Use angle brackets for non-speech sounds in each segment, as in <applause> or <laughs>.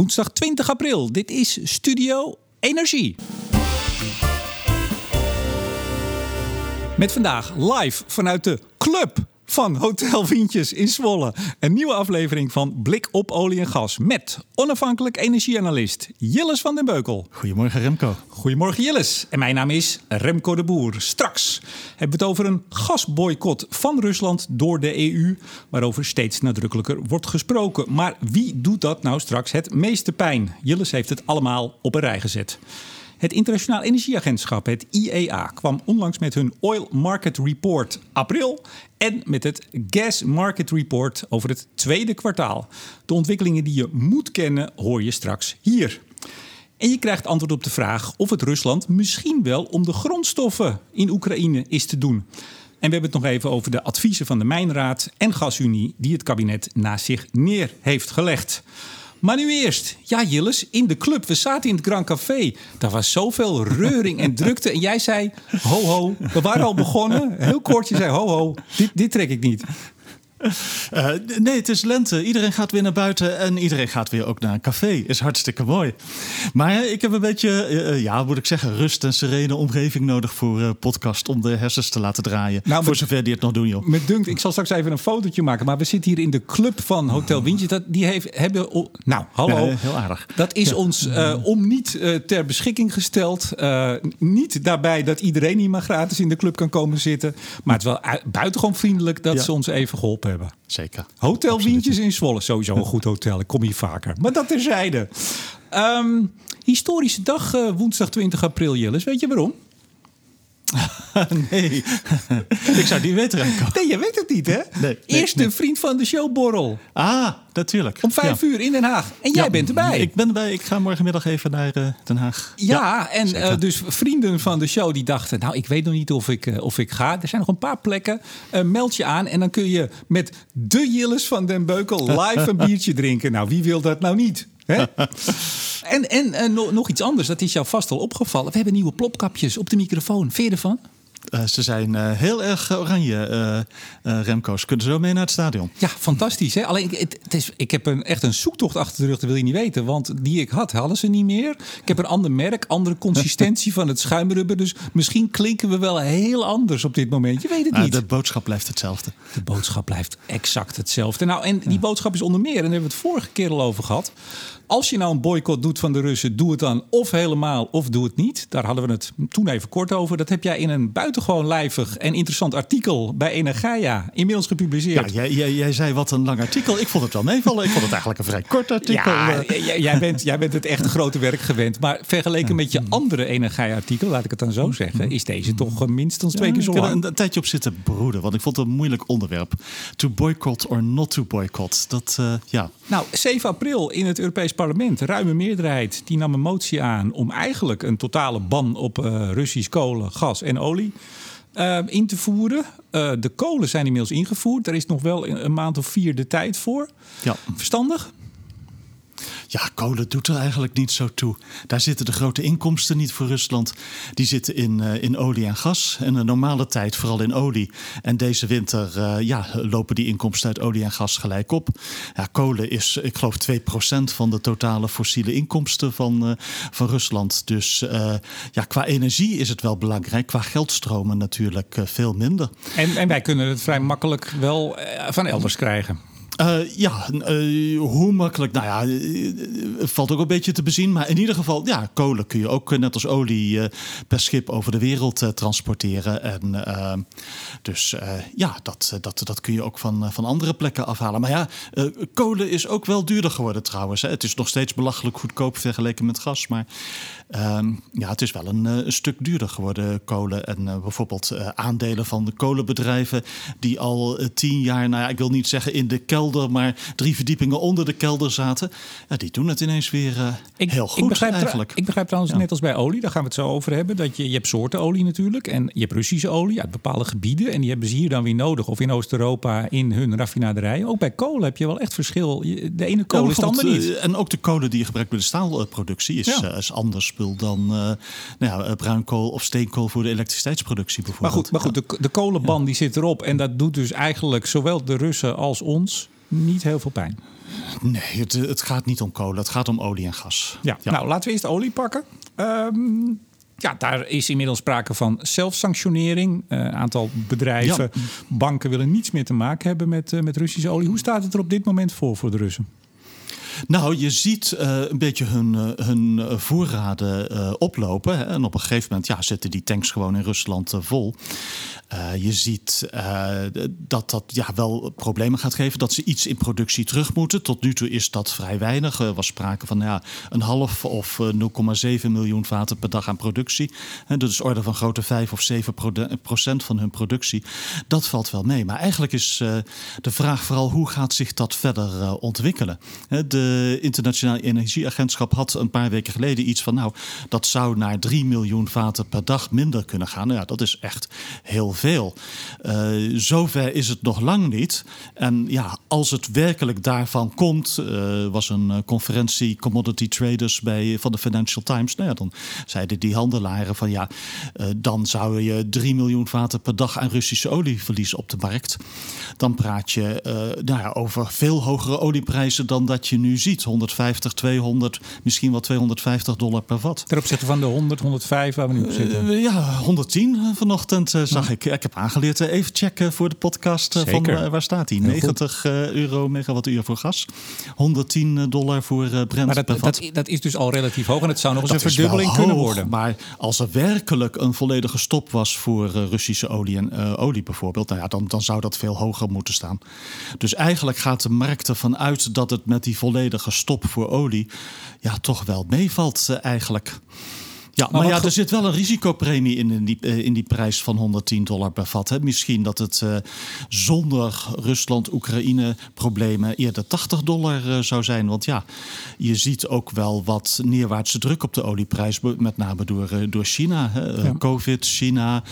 Woensdag 20 april. Dit is Studio Energie. Met vandaag live vanuit de club van Hotel Wientjes in Zwolle. Een nieuwe aflevering van Blik op olie en gas met onafhankelijk energieanalist Jilles van den Beukel. Goedemorgen Remco. Goedemorgen Jilles. En mijn naam is Remco de Boer. Straks hebben we het over een gasboycott van Rusland door de EU, waarover steeds nadrukkelijker wordt gesproken. Maar wie doet dat nou straks het meeste pijn? Jilles heeft het allemaal op een rij gezet. Het Internationaal Energieagentschap, het IEA, kwam onlangs met hun Oil Market Report april en met het Gas Market Report over het tweede kwartaal. De ontwikkelingen die je moet kennen hoor je straks hier. En je krijgt antwoord op de vraag of het Rusland misschien wel om de grondstoffen in Oekraïne is te doen. En we hebben het nog even over de adviezen van de Mijnraad en Gasunie die het kabinet naast zich neer heeft gelegd. Maar nu eerst. Ja, Jilles, in de club. We zaten in het Grand Café. Daar was zoveel reuring en drukte. En jij zei, ho ho, we waren al begonnen. Heel kort, je zei, ho ho, dit, dit trek ik niet. Uh, <laughs> nee, het is lente. Iedereen gaat weer naar buiten en iedereen gaat weer ook naar een café. Is hartstikke mooi. Maar ik heb een beetje, uh, ja, moet ik zeggen, rust en serene omgeving nodig voor uh, podcast om de hersens te laten draaien. Nou, voor zover die het nog doen, joh. Met dunkt, ik zal straks even een fotootje maken. Maar we zitten hier in de club van Hotel Windje. Dat, die heeft, hebben, nou, hallo. Ja, heel aardig. Dat is ja. ons om niet ter beschikking gesteld. niet daarbij dat iedereen hier maar gratis in de club kan komen zitten. Maar het is wel buitengewoon vriendelijk dat ze ons even geholpen hebben. Zeker. Hotel Wientjes in Zwolle. Sowieso een goed hotel. Ik kom hier vaker. Maar dat terzijde. Um, historische dag uh, woensdag 20 april, Jillis. Weet je waarom? <laughs> nee, ik zou die weten. Remco. Nee, je weet het niet, hè? Nee, Eerste nee. vriend van de show borrel. Ah, natuurlijk. Om vijf ja. uur in Den Haag. En jij ja, bent erbij. Ik ben erbij. Ik ga morgenmiddag even naar uh, Den Haag. Ja, ja en uh, dus vrienden van de show die dachten... nou, ik weet nog niet of ik, uh, of ik ga. Er zijn nog een paar plekken. meld je aan en dan kun je met de Jilles van Den Beukel... live een <laughs> biertje drinken. Nou, wie wil dat nou niet? Hè? <laughs> en en no, nog iets anders, dat is jou vast al opgevallen. We hebben nieuwe plopkapjes op de microfoon. Vind je ervan? Uh, ze zijn uh, heel erg oranje, uh, Remco's. Kunnen zo mee naar het stadion? Ja, fantastisch. Hè? Alleen, het, het is, ik heb een, echt een zoektocht achter de rug, dat wil je niet weten. Want die ik had, hadden ze niet meer. Ik heb een ander merk, andere consistentie <laughs> van het schuimrubber. Dus misschien klinken we wel heel anders op dit moment. Je weet het niet. de boodschap blijft hetzelfde. De boodschap blijft exact hetzelfde. Nou, en die boodschap is onder meer, en daar hebben we het vorige keer al over gehad. Als je nou een boycott doet van de Russen, doe het dan of helemaal of doe het niet. Daar hadden we het toen even kort over. Dat heb jij in een buitengewoon lijvig en interessant artikel bij Energia inmiddels gepubliceerd. Ja, jij, jij, jij zei wat een lang artikel. Ik vond het wel meevallen. Ik vond het eigenlijk een vrij kort artikel. Ja, jij, bent, jij bent het echt grote werk gewend. Maar vergeleken met je andere Energia-artikel, laat ik het dan zo zeggen, is deze toch minstens twee keer zo lang. Ik heb een, een tijdje op zitten broeden, want ik vond het een moeilijk onderwerp. To boycott or not to boycott. Dat, uh, ja. Nou, 7 april in het Europees parlement, ruime meerderheid, die nam een motie aan om eigenlijk een totale ban op uh, Russisch kolen, gas en olie uh, in te voeren. Uh, de kolen zijn inmiddels ingevoerd. Er is nog wel een maand of vier de tijd voor. Ja. Verstandig? Ja, kolen doet er eigenlijk niet zo toe. Daar zitten de grote inkomsten niet voor Rusland. Die zitten in, uh, in olie en gas. En de normale tijd vooral in olie. En deze winter uh, ja, lopen die inkomsten uit olie en gas gelijk op. Ja, kolen is, ik geloof, 2% van de totale fossiele inkomsten van, uh, van Rusland. Dus ja, qua energie is het wel belangrijk. Qua geldstromen natuurlijk veel minder. En, en wij kunnen het vrij makkelijk wel van elders krijgen. Uh, ja, uh, hoe makkelijk? Nou ja, uh, valt ook een beetje te bezien. Maar in ieder geval, ja, kolen kun je ook net als olie per schip over de wereld transporteren. En dus ja, dat, dat, dat kun je ook van, van andere plekken afhalen. Maar ja, kolen is ook wel duurder geworden trouwens. Hè. Het is nog steeds belachelijk goedkoop vergeleken met gas. Maar ehm, ja, het is wel een, een, stuk duurder geworden, kolen. En bijvoorbeeld aandelen van de kolenbedrijven die al tien jaar, nou ja, ik wil niet zeggen in de kelder maar drie verdiepingen onder de kelder zaten. Ja, die doen het ineens weer uh, ik, heel goed ik begrijp eigenlijk. Ik begrijp trouwens, ja. net als bij olie, daar gaan we het zo over hebben. Dat je, je hebt soorten olie natuurlijk. En je hebt Russische olie uit bepaalde gebieden. En die hebben ze hier dan weer nodig. Of in Oost-Europa in hun raffinaderijen. Ook bij kolen heb je wel echt verschil. De ene kolen ja, is de andere niet. En ook de kolen die je gebruikt bij de staalproductie is, ja. uh, is anders spul dan uh, nou ja, bruinkool of steenkool voor de elektriciteitsproductie bijvoorbeeld. Maar goed, maar goed de, de kolenban die zit erop. En dat doet dus eigenlijk zowel de Russen als ons niet heel veel pijn. Nee, het, het gaat niet om kolen. Het gaat om olie en gas. Ja, nou laten we eerst olie pakken. Ehm, ja, daar is inmiddels sprake van zelfsanctionering. Eh, een aantal bedrijven, banken willen niets meer te maken hebben met, uh, met Russische olie. Hoe staat het er op dit moment voor voor de Russen? Nou, je ziet uh, een beetje hun, uh, hun voorraden uh, oplopen. Hè? En op een gegeven moment ja, zitten die tanks gewoon in Rusland vol. je ziet dat dat ja, wel problemen gaat geven. Dat ze iets in productie terug moeten. Tot nu toe is dat vrij weinig. Er was sprake van ja, een half of 0,7 miljoen vaten per dag aan productie. Dat is orde van grote 5 of 7 procent van hun productie. Dat valt wel mee. Maar eigenlijk is de vraag vooral hoe gaat zich dat verder ontwikkelen. De Internationale Energieagentschap had een paar weken geleden iets van, nou, dat zou naar 3 miljoen vaten per dag minder kunnen gaan. Nou ja, dat is echt heel veel. Uh, zover is het nog lang niet. En ja, als het werkelijk daarvan komt, uh, was een eh, conferentie commodity traders bij van de Financial Times. Nou ja, dan zeiden die handelaren van ja, dan zou je 3 miljoen vaten per dag aan Russische olie verliezen op de markt. Dan praat je nou ja, over veel hogere olieprijzen dan dat je nu ziet. 150, 200, misschien wel 250 dollar per vat. Ten opzichte van de 100, 105 waar we nu op zitten? Uh, ja, 110 vanochtend uh, zag ja. ik. Ik heb aangeleerd uh, even checken voor de podcast van waar staat die? 90 euro megawattuur voor gas. 110 dollar voor Brent maar dat, per vat. Dat, dat, is dus al relatief hoog en het zou nog eens een verdubbeling kunnen hoog, worden. Maar als er werkelijk een volledige stop was voor Russische olie en olie bijvoorbeeld, nou ja, dan, dan zou dat veel hoger moeten staan. Dus eigenlijk gaat de markt ervan uit dat het met die volledige stop voor olie ja, toch wel meevalt uh, eigenlijk. Ja, maar, maar ja, er zit wel een risicopremie in, in die, uh, in die prijs van 110 dollar per vat. Hè. Misschien dat het uh, zonder Rusland-Oekraïne-problemen eerder 80 dollar uh, zou zijn. Want ja, je ziet ook wel wat neerwaartse druk op de olieprijs. Met name door, door China. Hè. Ja. Covid, China.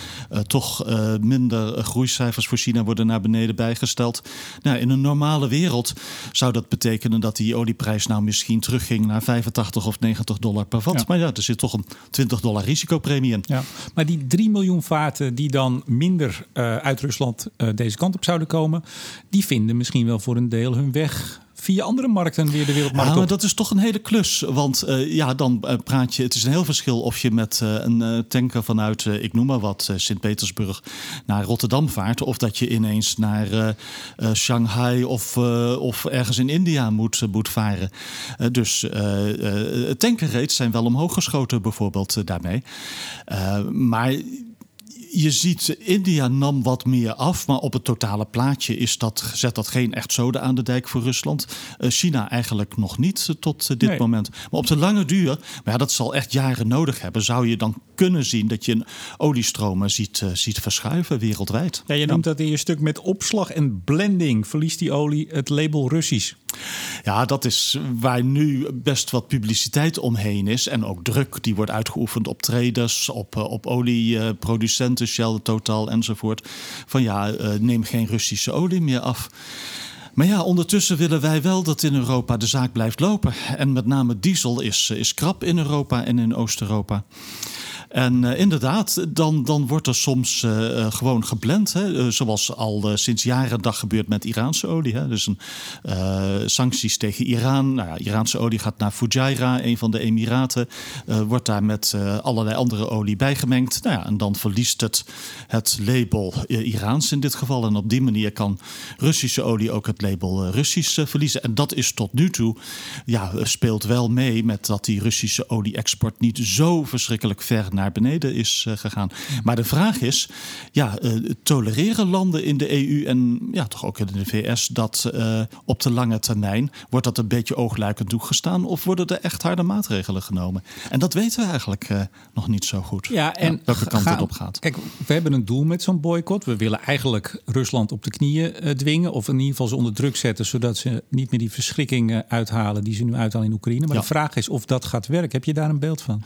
toch minder groeicijfers voor China worden naar beneden bijgesteld. Nou, in een normale wereld zou dat betekenen dat die olieprijs nou misschien terugging naar 85 of 90 dollar per vat. Ja. Maar ja, er zit toch een 20 dollar risicopremie. Ja, maar die 3 miljoen vaten die dan minder uh, uit Rusland uh, deze kant op zouden komen, die vinden misschien wel voor een deel hun weg via andere markten weer de wereldmarkt ja, maar op. dat is toch een hele klus. Want uh, ja, dan uh, praat je... Het is een heel verschil of je met uh, een tanker vanuit, ik noem maar wat, Sint-Petersburg naar Rotterdam vaart. Of dat je ineens naar Shanghai of, of ergens in India moet, moet varen. dus tankerrates zijn wel omhoog geschoten bijvoorbeeld daarmee. maar je ziet, India nam wat meer af, maar op het totale plaatje is dat, zet dat geen echt zoden aan de dijk voor Rusland. Uh, China eigenlijk nog niet uh, tot uh, dit nee. moment. Maar op de lange duur, maar ja, dat zal echt jaren nodig hebben, zou je dan kunnen zien dat je oliestromen ziet, ziet verschuiven wereldwijd. Ja, je noemt dat in je stuk met opslag en blending verliest die olie het label Russisch. Ja, dat is waar nu best wat publiciteit omheen is. En ook druk die wordt uitgeoefend op traders, op, op olieproducenten, Shell, Total enzovoort. Van ja, neem geen Russische olie meer af. Maar ja, ondertussen willen wij wel dat in Europa de zaak blijft lopen. En met name diesel is, is krap in Europa en in Oost-Europa. En uh, inderdaad, dan, dan wordt er soms uh, gewoon geblend. Hè? Zoals al sinds jaren dag gebeurt met Iraanse olie. Hè? Dus een, sancties tegen Iran. Nou, ja, Iraanse olie gaat naar Fujairah, een van de Emiraten. wordt daar met allerlei andere olie bijgemengd. Nou ja, en dan verliest het het label Iraans in dit geval. En op die manier kan Russische olie ook het label Russisch verliezen. En dat is tot nu toe, ja, speelt wel mee met dat die Russische olie-export niet zo verschrikkelijk ver naar beneden is uh, gegaan. Maar de vraag is: ja, uh, tolereren landen in de EU en ja, toch ook in de VS dat uh, op de lange termijn wordt dat een beetje oogluikend toegestaan of worden er echt harde maatregelen genomen? En dat weten we eigenlijk nog niet zo goed. Ja, en ja, welke kant het op gaat. Kijk, we hebben een doel met zo'n boycott. We willen eigenlijk Rusland op de knieën dwingen of in ieder geval ze onder druk zetten zodat ze niet meer die verschrikking uithalen die ze nu uithalen in Oekraïne. Maar ja. de vraag is of dat gaat werken. Heb je daar een beeld van?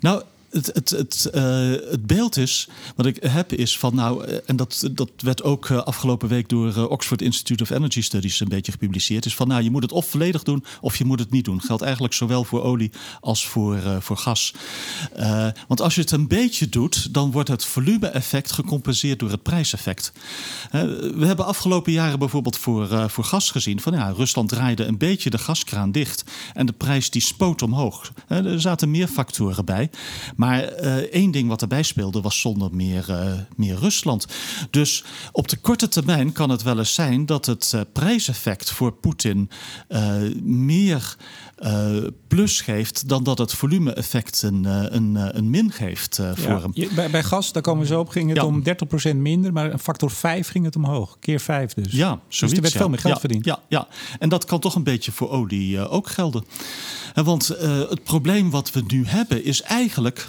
Nou, het, het, uh, het beeld is, wat ik heb, is van nou, uh, en dat, dat werd ook uh, afgelopen week door Oxford Institute of Energy Studies een beetje gepubliceerd, is van nou, je moet het of volledig doen of je moet het niet doen. Geldt eigenlijk zowel voor olie als voor, voor gas. want als je het een beetje doet, dan wordt het volume-effect gecompenseerd door het prijseffect. we hebben afgelopen jaren bijvoorbeeld voor, voor gas gezien van ja, Rusland draaide een beetje de gaskraan dicht en de prijs die spoot omhoog. er zaten meer factoren bij. Maar uh, één ding wat erbij speelde was zonder meer, uh, meer Rusland. Dus op de korte termijn kan het wel eens zijn dat het uh, prijseffect voor Poetin meer plus geeft dan dat het volume-effect een, een, een min geeft voor ja, hem. Je, bij, bij, gas, daar komen we zo op, ging het ja. om 30% minder, maar een factor 5 ging het omhoog. Keer 5 dus. Ja, zoiets, dus er werd ja. veel meer geld verdiend. Ja, ja, en dat kan toch een beetje voor olie ook gelden. Want het probleem wat we nu hebben is eigenlijk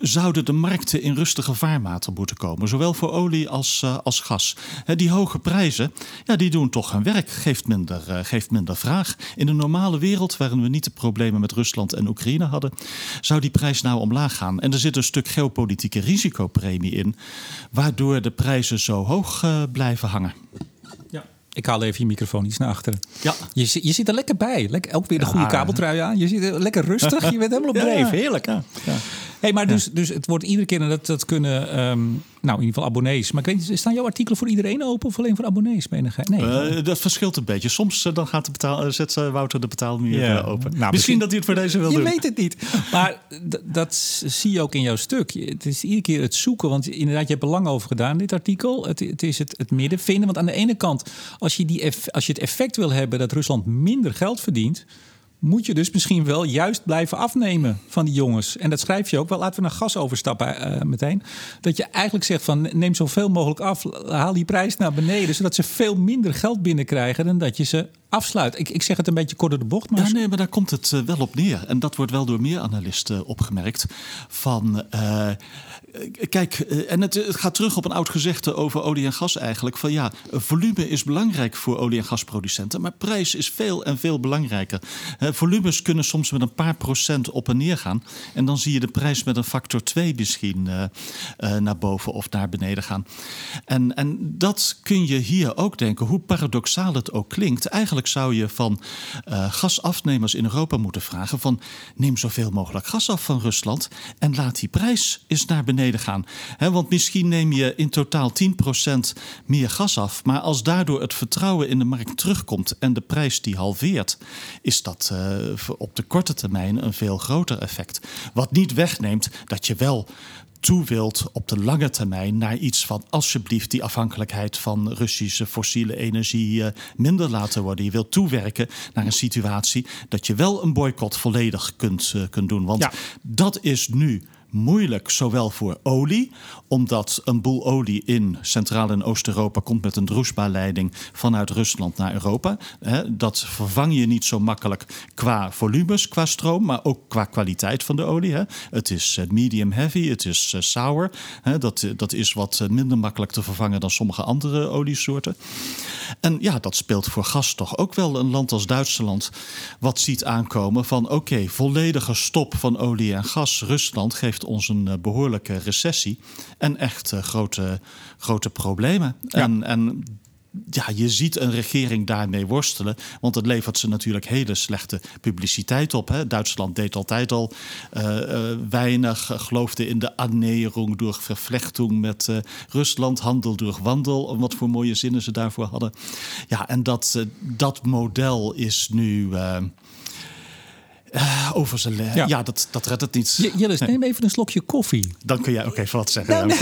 zouden de markten in rustige vaarwater moeten komen. Zowel voor olie als, uh, als gas. He, die hoge prijzen, ja, die doen toch hun werk. Geeft minder, uh, geeft minder vraag. In een normale wereld, waarin we niet de problemen met Rusland en Oekraïne hadden... zou die prijs nou omlaag gaan. En er zit een stuk geopolitieke risicopremie in... waardoor de prijzen zo hoog uh, blijven hangen. Ik haal even je microfoon iets naar achteren. Ja. Je, je zit er lekker bij. Lekker, ook weer de goede kabeltrui aan. Je zit er lekker rustig. <laughs> Je bent helemaal op dreef. Ja, Heerlijk. Ja. Hey, maar dus, dus het wordt iedere keer dat, dat kunnen, um, nou in ieder geval abonnees. Maar ik weet niet, staan jouw artikelen voor iedereen open of alleen voor abonnees? Nee. Uh, dat verschilt een beetje. Soms uh, dan gaat de betaal, zet Wouter de betaalmuur open. Nou, misschien, misschien dat hij het voor deze wil je doen. Je weet het niet. <laughs> Maar dat zie je ook in jouw stuk. Het is iedere keer het zoeken. Want inderdaad, je hebt er lang over gedaan, dit artikel. Het, het is het, het midden vinden. Want aan de ene kant, als je, die als je het effect wil hebben dat Rusland minder geld verdient moet je dus misschien wel juist blijven afnemen van die jongens. En dat schrijf je ook wel. Laten we naar gas overstappen uh, meteen. Dat je eigenlijk zegt van neem zoveel mogelijk af. Haal die prijs naar beneden. Zodat ze veel minder geld binnenkrijgen dan dat je ze afsluit. Ik, ik zeg het een beetje korter de bocht. Maar... Ja, nee, maar daar komt het uh, wel op neer. En dat wordt wel door meer analisten opgemerkt. Van, uh, kijk, en het, het, gaat terug op een oud gezegde over olie en gas eigenlijk. Van ja, volume is belangrijk voor olie- en gasproducenten. Maar prijs is veel en veel belangrijker. Volumes kunnen soms met een paar procent op en neer gaan. En dan zie je de prijs met een factor 2 misschien naar boven of naar beneden gaan. En, en dat kun je hier ook denken, hoe paradoxaal het ook klinkt. Eigenlijk zou je van gasafnemers in Europa moeten vragen: van neem zoveel mogelijk gas af van Rusland en laat die prijs eens naar beneden gaan. Want misschien neem je in totaal 10% meer gas af, maar als daardoor het vertrouwen in de markt terugkomt en de prijs die halveert, is dat op de korte termijn een veel groter effect. Wat niet wegneemt dat je wel toe wilt op de lange termijn naar iets van alsjeblieft die afhankelijkheid van Russische fossiele energie uh, minder laten worden. Je wilt toewerken naar een situatie dat je wel een boycott volledig kunt, uh, kunt doen. Want ja. dat is nu moeilijk, zowel voor olie, omdat een boel olie in Centraal- en Oost-Europa komt met een Druzhba-leiding vanuit Rusland naar Europa. Dat vervang je niet zo makkelijk qua volumes, qua stroom, maar ook qua kwaliteit van de olie. Het is eh, medium heavy, het is eh, sour. Dat, dat is wat minder makkelijk te vervangen dan sommige andere oliesoorten. En ja, dat speelt voor gas toch ook wel een land als Duitsland, wat ziet aankomen van oké, volledige stop van olie en gas. Rusland geeft ons een uh, behoorlijke recessie en echt uh, grote, grote problemen. Ja. En, en ja, je ziet een regering daarmee worstelen. Want het levert ze natuurlijk hele slechte publiciteit op. Hè. Duitsland deed altijd al uh, uh, weinig, geloofde in de annäherung door vervlechting met uh, Rusland, handel door wandel. Wat voor mooie zinnen ze daarvoor hadden. Ja, en dat, dat model is nu. Uh, over zijn ja. ja, dat, dat redt het niet. J Jillis, neem even een slokje koffie. Dan kun jij ook even wat zeggen. Nou, nee.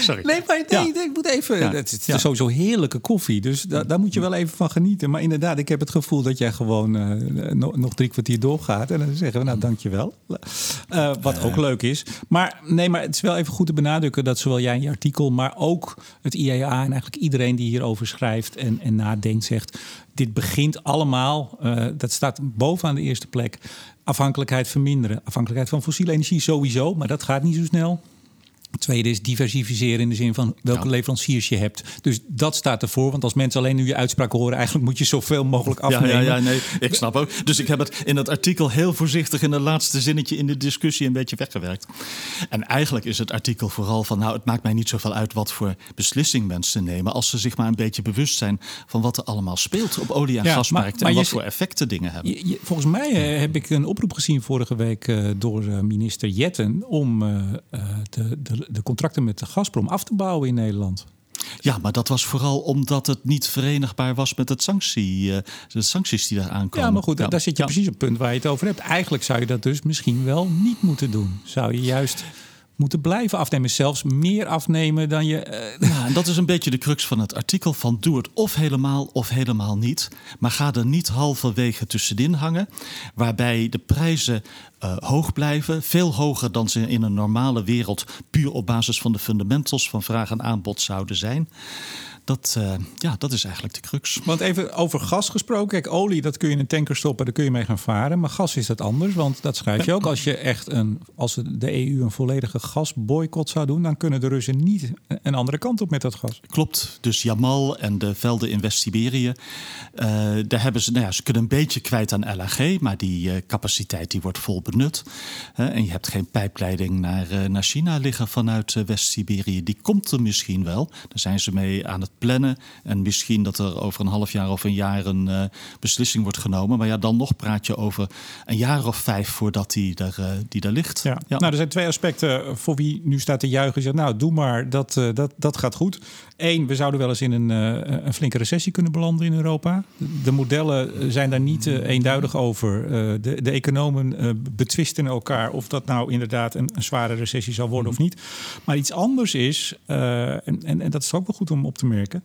Sorry. Nee, maar nee, ja. ik moet even. Ja. Het is sowieso heerlijke koffie, dus da daar moet je wel even van genieten. Maar inderdaad, ik heb het gevoel dat jij gewoon uh, nog, nog drie kwartier doorgaat. En dan zeggen we, nou, dankjewel. Uh, wat ook leuk is. Maar nee, maar het is wel even goed te benadrukken dat zowel jij in je artikel, maar ook het IEA en eigenlijk iedereen die hierover schrijft en, en nadenkt, zegt dit begint allemaal, uh, dat staat bovenaan de eerste plek, afhankelijkheid verminderen. Afhankelijkheid van fossiele energie sowieso, maar dat gaat niet zo snel. Tweede is diversificeren in de zin van welke leveranciers je hebt. Dus dat staat ervoor. Want als mensen alleen nu je uitspraak horen, eigenlijk moet je zoveel mogelijk afnemen. Ja, ja, ja nee, ik snap ook. Dus ik heb het in het artikel heel voorzichtig in het laatste zinnetje in de discussie een beetje weggewerkt. En eigenlijk is het artikel vooral van, nou, het maakt mij niet zoveel uit wat voor beslissing mensen nemen, als ze zich maar een beetje bewust zijn van wat er allemaal speelt op olie- en gasmarkten en wat voor effecten dingen hebben. Je, volgens mij uh, heb ik een oproep gezien vorige week uh, door uh, minister Jetten om de, de de contracten met de Gazprom af te bouwen in Nederland. Ja, maar dat was vooral omdat het niet verenigbaar was met het sanctie, de sancties die daar aankomen. Ja, maar goed, daar zit je precies op het punt waar je het over hebt. Eigenlijk zou je dat dus misschien wel niet moeten doen. Zou je juist moeten blijven afnemen. Zelfs meer afnemen dan je. Uh... Ja, en dat is een beetje de crux van het artikel: van doe het of helemaal of helemaal niet. Maar ga er niet halverwege tussenin hangen. Waarbij de prijzen uh, hoog blijven. Veel hoger dan ze in een normale wereld puur op basis van de fundamentals van vraag en aanbod zouden zijn. Dat, uh, ja, dat is eigenlijk de crux. Want even over gas gesproken. Kijk, olie, dat kun je in een tanker stoppen, daar kun je mee gaan varen. Maar gas is dat anders, want dat schrijf je ook. Als je echt een, als de EU een volledige gasboycott zou doen, dan kunnen de Russen niet een andere kant op met dat gas. Klopt. Dus Jamal en de velden in West-Siberië, uh, daar hebben ze, nou ja, ze kunnen een beetje kwijt aan LNG, maar die uh, capaciteit die wordt vol benut. en je hebt geen pijpleiding naar, naar China liggen vanuit West-Siberië. Die komt er misschien wel. Daar zijn ze mee aan het plannen. En misschien dat er over een half jaar of een jaar een uh, beslissing wordt genomen. Maar ja, dan nog praat je over een jaar of vijf voordat die daar, uh, die daar ligt. Ja. ja. Nou, er zijn twee aspecten voor wie nu staat te juichen. Zegt, nou, doe maar, dat, uh, dat, dat gaat goed. Eén, we zouden wel eens in een, een flinke recessie kunnen belanden in Europa. De modellen zijn daar niet eenduidig over. de, de economen betwisten elkaar of dat nou inderdaad een, een zware recessie zal worden of niet. Maar iets anders is, en, en, en dat is ook wel goed om op te merken merken.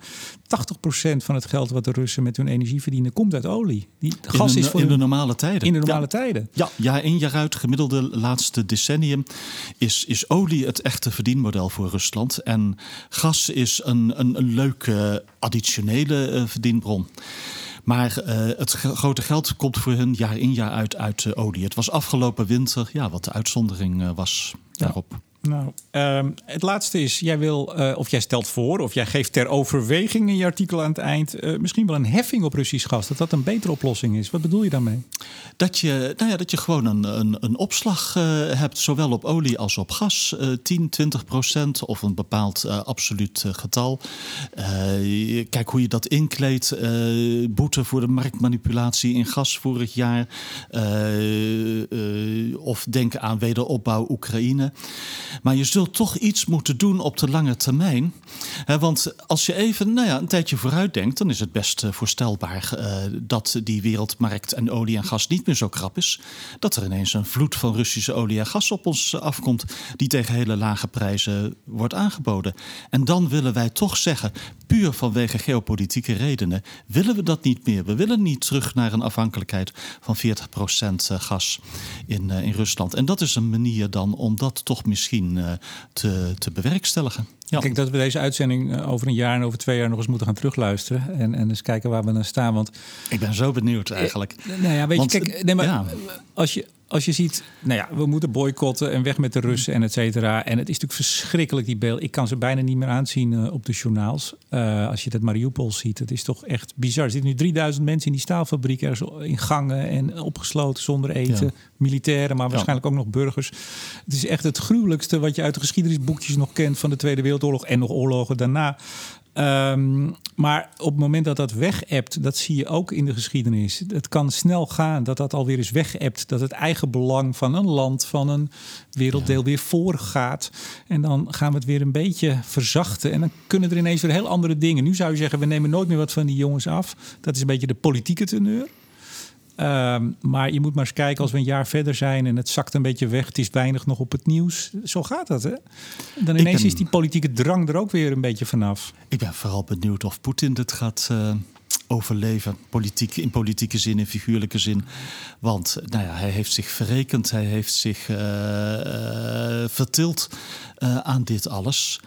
80% van het geld wat de Russen met hun energie verdienen, komt uit olie. Die gas in de, is voor in de normale tijden. In de normale tijden. Ja, jaar in jaar uit, gemiddelde laatste decennium, is, is olie het echte verdienmodel voor Rusland. En gas is een, een, een leuke additionele uh, verdienbron. Maar uh, het grote geld komt voor hun jaar in jaar uit uit uh, olie. Het was afgelopen winter ja, wat de uitzondering uh, was daarop. Nou, um, het laatste is, jij wil, uh, of jij stelt voor, of jij geeft ter overweging in je artikel aan het eind, uh, misschien wel een heffing op Russisch gas, dat dat een betere oplossing is. Wat bedoel je daarmee? Dat je, nou ja, dat je gewoon een, een, een opslag uh, hebt, zowel op olie als op gas, 10, 20 procent of een bepaald absoluut getal. kijk hoe je dat inkleedt, boete voor de marktmanipulatie in gas vorig jaar, of denk aan wederopbouw Oekraïne. Maar je zult toch iets moeten doen op de lange termijn. want als je even nou ja, een tijdje vooruit denkt, dan is het best uh, voorstelbaar uh, dat die wereldmarkt en olie en gas niet meer zo krap is. Dat er ineens een vloed van Russische olie en gas op ons afkomt, die tegen hele lage prijzen wordt aangeboden. En dan willen wij toch zeggen, puur vanwege geopolitieke redenen, willen we dat niet meer. We willen niet terug naar een afhankelijkheid van 40% eh, gas in, in Rusland. En dat is een manier dan om dat toch misschien uh, te, te bewerkstelligen. Ja. Ik denk dat we deze uitzending eh, over een jaar en over twee jaar nog eens moeten gaan terugluisteren. En, en eens kijken waar we dan staan. Want ik ben zo benieuwd eigenlijk. Eh, nou ja, weet Want, je, kijk, nee, maar ja. als je als je ziet, nou ja, we moeten boycotten en weg met de Russen en et cetera. En het is natuurlijk verschrikkelijk, die beeld. Ik kan ze bijna niet meer aanzien uh, op de journaals. Uh, als je dat Mariupol ziet, het is toch echt bizar. Er zitten nu 3000 mensen in die staalfabriek, ergens in gangen en opgesloten zonder eten. Ja. Militairen, maar waarschijnlijk ja. ook nog burgers. Het is echt het gruwelijkste wat je uit de geschiedenisboekjes nog kent van de Tweede Wereldoorlog en nog oorlogen daarna. Um, maar op het moment dat dat weg-appt, dat zie je ook in de geschiedenis. Het kan snel gaan dat dat alweer is weg-appt. Dat het eigen belang van een land, van een werelddeel weer voorgaat. En dan gaan we het weer een beetje verzachten. En dan kunnen er ineens weer heel andere dingen. Nu zou je zeggen, we nemen nooit meer wat van die jongens af. Dat is een beetje de politieke teneur. Um, maar je moet maar eens kijken als we een jaar verder zijn en het zakt een beetje weg. Het is weinig nog op het nieuws. Zo gaat dat, hè? Dan ineens ben, is die politieke drang er ook weer een beetje vanaf. Ik ben vooral benieuwd of Poetin dit gaat uh, overleven. Politiek, in politieke zin, in figuurlijke zin. Want nou ja, hij heeft zich verrekend, hij heeft zich uh, uh, vertild aan dit alles.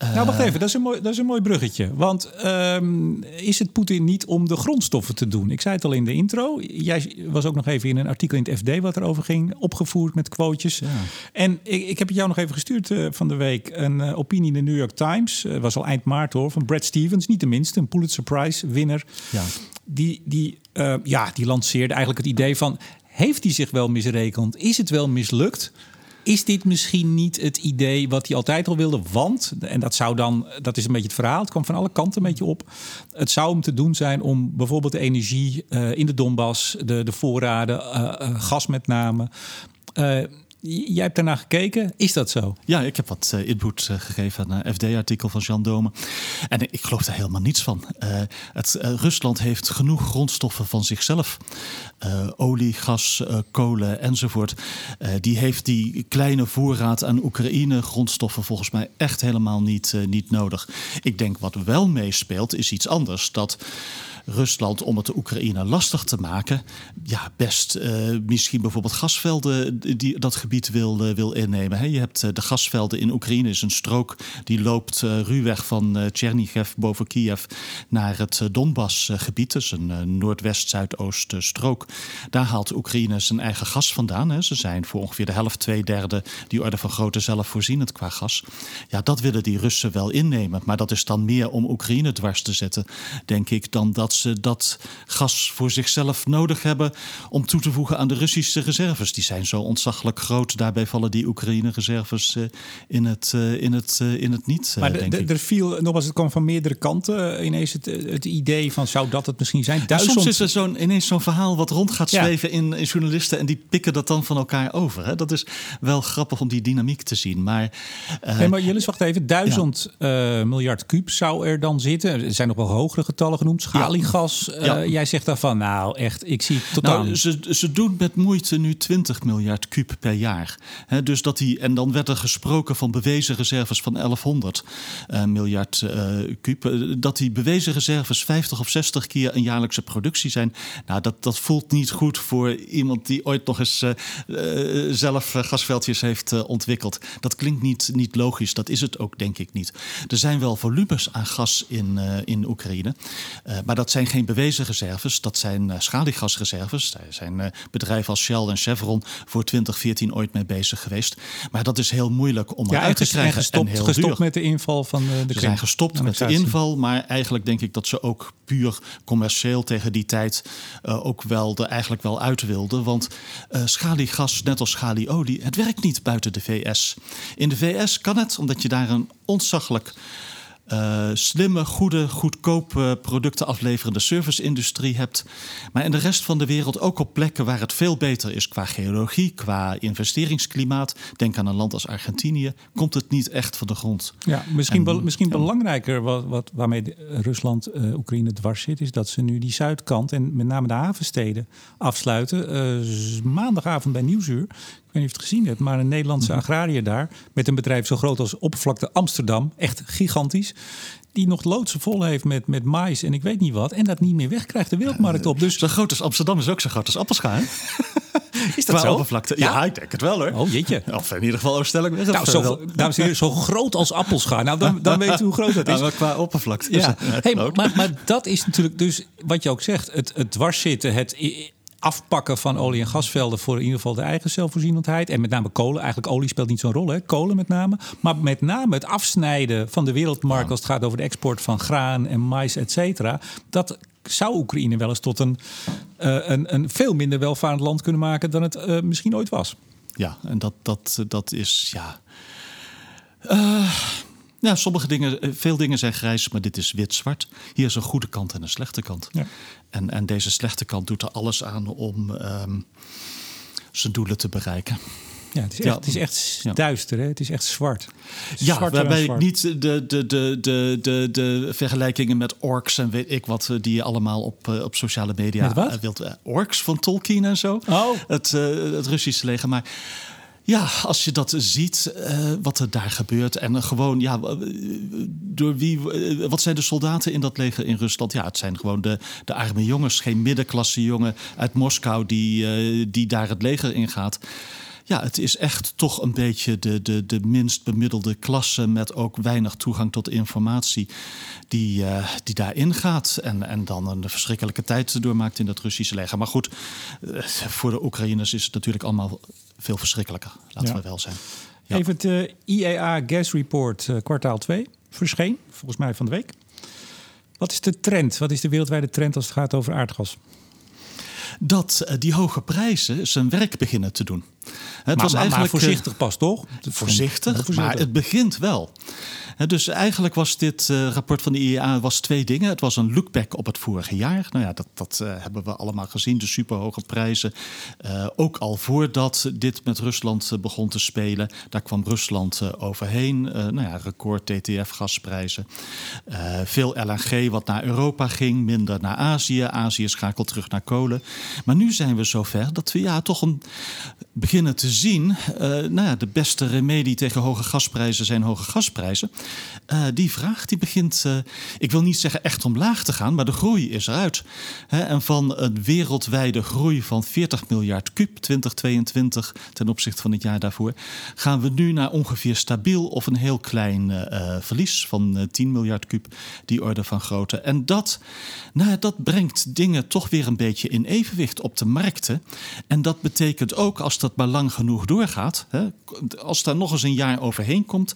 Nou, wacht even, dat is een mooi, dat is een mooi bruggetje. Want ehm, is het Poetin niet om de grondstoffen te doen? Ik zei het al in de intro. Jij was ook nog even in een artikel in het FD wat erover ging, opgevoerd met quotejes. Ja. En ik, ik heb het jou nog even gestuurd uh, van de week. Een uh, opinie in de New York Times, uh, was al eind maart hoor, van Brad Stevens, niet de minste, een Pulitzer Prize winner. Ja. Die, die, ja, die lanceerde eigenlijk het idee van, heeft hij zich wel misrekend? Is het wel mislukt? Is dit misschien niet het idee wat hij altijd al wilde? Want, en dat zou dan, dat is een beetje het verhaal, het kwam van alle kanten een beetje op. Het zou hem te doen zijn om bijvoorbeeld de energie uh, in de Donbass, de, de voorraden, uh, uh, gas met name. Jij hebt daarna gekeken. Is dat zo? Ja, ik heb wat uh, input uh, gegeven aan een FD-artikel van Jean Dome. En ik geloof daar helemaal niets van. Het, Rusland heeft genoeg grondstoffen van zichzelf. olie, gas, kolen enzovoort. die heeft die kleine voorraad aan Oekraïne grondstoffen volgens mij echt helemaal niet, niet nodig. Ik denk wat wel meespeelt is iets anders. Dat Rusland, om het Oekraïne lastig te maken, ja, best uh, misschien bijvoorbeeld gasvelden die dat gebied wil, uh, wil innemen. Je hebt uh, de gasvelden in Oekraïne, is een strook die loopt ruwweg van Chernihiv boven Kiev naar het Donbassgebied. Dus een noordwest-zuidoost strook. Daar haalt Oekraïne zijn eigen gas vandaan. Ze zijn voor ongeveer de helft, twee derde die orde van grootte zelfvoorzienend qua gas. Ja, dat willen die Russen wel innemen. Maar dat is dan meer om Oekraïne dwars te zetten, denk ik, dan dat ze dat gas voor zichzelf nodig hebben om toe te voegen aan de Russische reserves. Die zijn zo ontzaglijk groot. Daarbij vallen die Oekraïne-reserves uh, in, het, uh, in, het, uh, in het niet. maar de, de, er viel, nogmaals, het kwam van meerdere kanten ineens het, het idee van zou dat het misschien zijn? Soms is er zo'n, ineens zo'n verhaal wat rond gaat zweven ja. in, in, journalisten en die pikken dat dan van elkaar over. Hè? Dat is wel grappig om die dynamiek te zien. Maar, nee, maar Jillis, wacht even. Duizend ja. miljard kuub zou er dan zitten. Er zijn nog wel hogere getallen genoemd. Schaliegas. Gas. Ja. Jij zegt daarvan, nou echt, ik zie totaal. Nou, ze, ze doen met moeite nu 20 miljard kuub per jaar. He, dus dat die, en dan werd er gesproken van bewezen reserves van 1100 uh, miljard uh, kuub. Dat die bewezen reserves 50 of 60 keer een jaarlijkse productie zijn. Nou, dat, dat voelt niet goed voor iemand die ooit nog eens zelf gasveldjes heeft ontwikkeld. Dat klinkt niet, niet logisch. Dat is het ook, denk ik niet. Er zijn wel volumes aan gas in, in Oekraïne. maar dat zijn geen bewezen reserves, dat zijn uh, schaliegasreserves. Daar zijn uh, bedrijven als Shell en Chevron voor 2014 ooit mee bezig geweest. Maar dat is heel moeilijk om ja, eruit te krijgen. Gestopt, en heel gestopt duur. met de inval van de, de Ze zijn gestopt met de inval, maar eigenlijk denk ik dat ze ook puur commercieel tegen die tijd uh, ook wel er eigenlijk wel uit wilden. Want uh, schaliegas, net als schalieolie, het werkt niet buiten de VS. In de VS kan het, omdat je daar een ontzaglijk uh, slimme, goede, goedkope producten afleverende service-industrie hebt. Maar in de rest van de wereld ook op plekken waar het veel beter is qua geologie, qua investeringsklimaat. Denk aan een land als Argentinië. Komt het niet echt van de grond. Ja, misschien, en, be misschien belangrijker wat, wat, waarmee Rusland uh, Oekraïne dwars zit, is dat ze nu die zuidkant en met name de havensteden afsluiten. Uh, maandagavond bij Nieuwsuur ik weet niet of je het gezien hebt, maar een Nederlandse agrariër daar met een bedrijf zo groot als oppervlakte Amsterdam, echt gigantisch, die nog loodsen vol heeft met, met mais en ik weet niet wat, en dat niet meer wegkrijgt de wereldmarkt op. Dus zo groot als Amsterdam is ook zo groot als Appelscha. <laughs> Is dat zo? Oppervlakte. Ja. ja. ik denk het wel hoor. Oh jeetje. Of in ieder geval overstelling. Is nou, zo, dames en heren, zo groot als Appelscha. Nou, dan, dan weet u hoe groot dat <laughs> is. Nou, qua oppervlakte. Ja. Hey, maar, maar dat is natuurlijk dus wat je ook zegt. Het, het dwarszitten, het afpakken van olie- en gasvelden voor in ieder geval de eigen zelfvoorzienendheid. En met name kolen. Eigenlijk olie speelt niet zo'n rol, hè? kolen met name. Maar met name het afsnijden van de wereldmarkt als het gaat over de export van graan en mais, et cetera. Dat zou Oekraïne wel eens tot een, uh, een, een veel minder welvarend land kunnen maken dan het uh, misschien ooit was. Ja, en dat, dat, dat is ja. Uh, ja, sommige dingen, veel dingen zijn grijs, maar dit is wit-zwart. Hier is een goede kant en een slechte kant. Ja. En, en deze slechte kant doet er alles aan om um, zijn doelen te bereiken. Ja, het is echt, ja. het is echt ja. duister, hè? het is echt zwart. Is ja, waarbij ik niet de, de, de, de, de, de vergelijkingen met orks en weet ik wat, die je allemaal op, op sociale media wilt. Orks van Tolkien en zo. Oh. Het, uh, het Russische leger. Maar ja, als je dat ziet, uh, wat er daar gebeurt. En gewoon, ja, door wie, uh, wat zijn de soldaten in dat leger in Rusland? Ja, het zijn gewoon de, de arme jongens. Geen middenklasse jongen uit Moskou die, die daar het leger in gaat. Ja, het is echt toch een beetje de, de, de minst bemiddelde klasse met ook weinig toegang tot informatie die, uh, die daarin gaat. En, en dan een verschrikkelijke tijd doormaakt in dat Russische leger. Maar goed, uh, voor de Oekraïners is het natuurlijk allemaal veel verschrikkelijker, laten ja. we wel zijn. Ja. Even het uh, IEA Gas Report kwartaal 2 verscheen, volgens mij van de week. Wat is de trend? Wat is de wereldwijde trend als het gaat over aardgas? Dat uh, die hoge prijzen zijn werk beginnen te doen. Het maar, was eigenlijk maar voorzichtig pas toch? Voorzichtig, voorzichtig, maar het begint wel. Dus eigenlijk was dit uh, rapport van de IEA was twee dingen. Het was een lookback op het vorige jaar. Nou ja, dat, dat uh, hebben we allemaal gezien. De superhoge prijzen. Uh, ook al voordat dit met Rusland begon te spelen. Daar kwam Rusland overheen. nou ja, record TTF-gasprijzen. veel LNG wat naar Europa ging. Minder naar Azië. Azië schakelt terug naar kolen. Maar nu zijn we zover dat we ja, toch een, beginnen te zien. nou ja, de beste remedie tegen hoge gasprijzen zijn hoge gasprijzen. Uh, die vraag die begint, uh, ik wil niet zeggen echt omlaag te gaan, maar de groei is eruit. En van een wereldwijde groei van 40 miljard kub 2022 ten opzichte van het jaar daarvoor, gaan we nu naar ongeveer stabiel of een heel klein uh, verlies van 10 miljard kub, die orde van grootte. En dat, nou, dat brengt dingen toch weer een beetje in evenwicht op de markten. En dat betekent ook, als dat maar lang genoeg doorgaat, als daar nog eens een jaar overheen komt,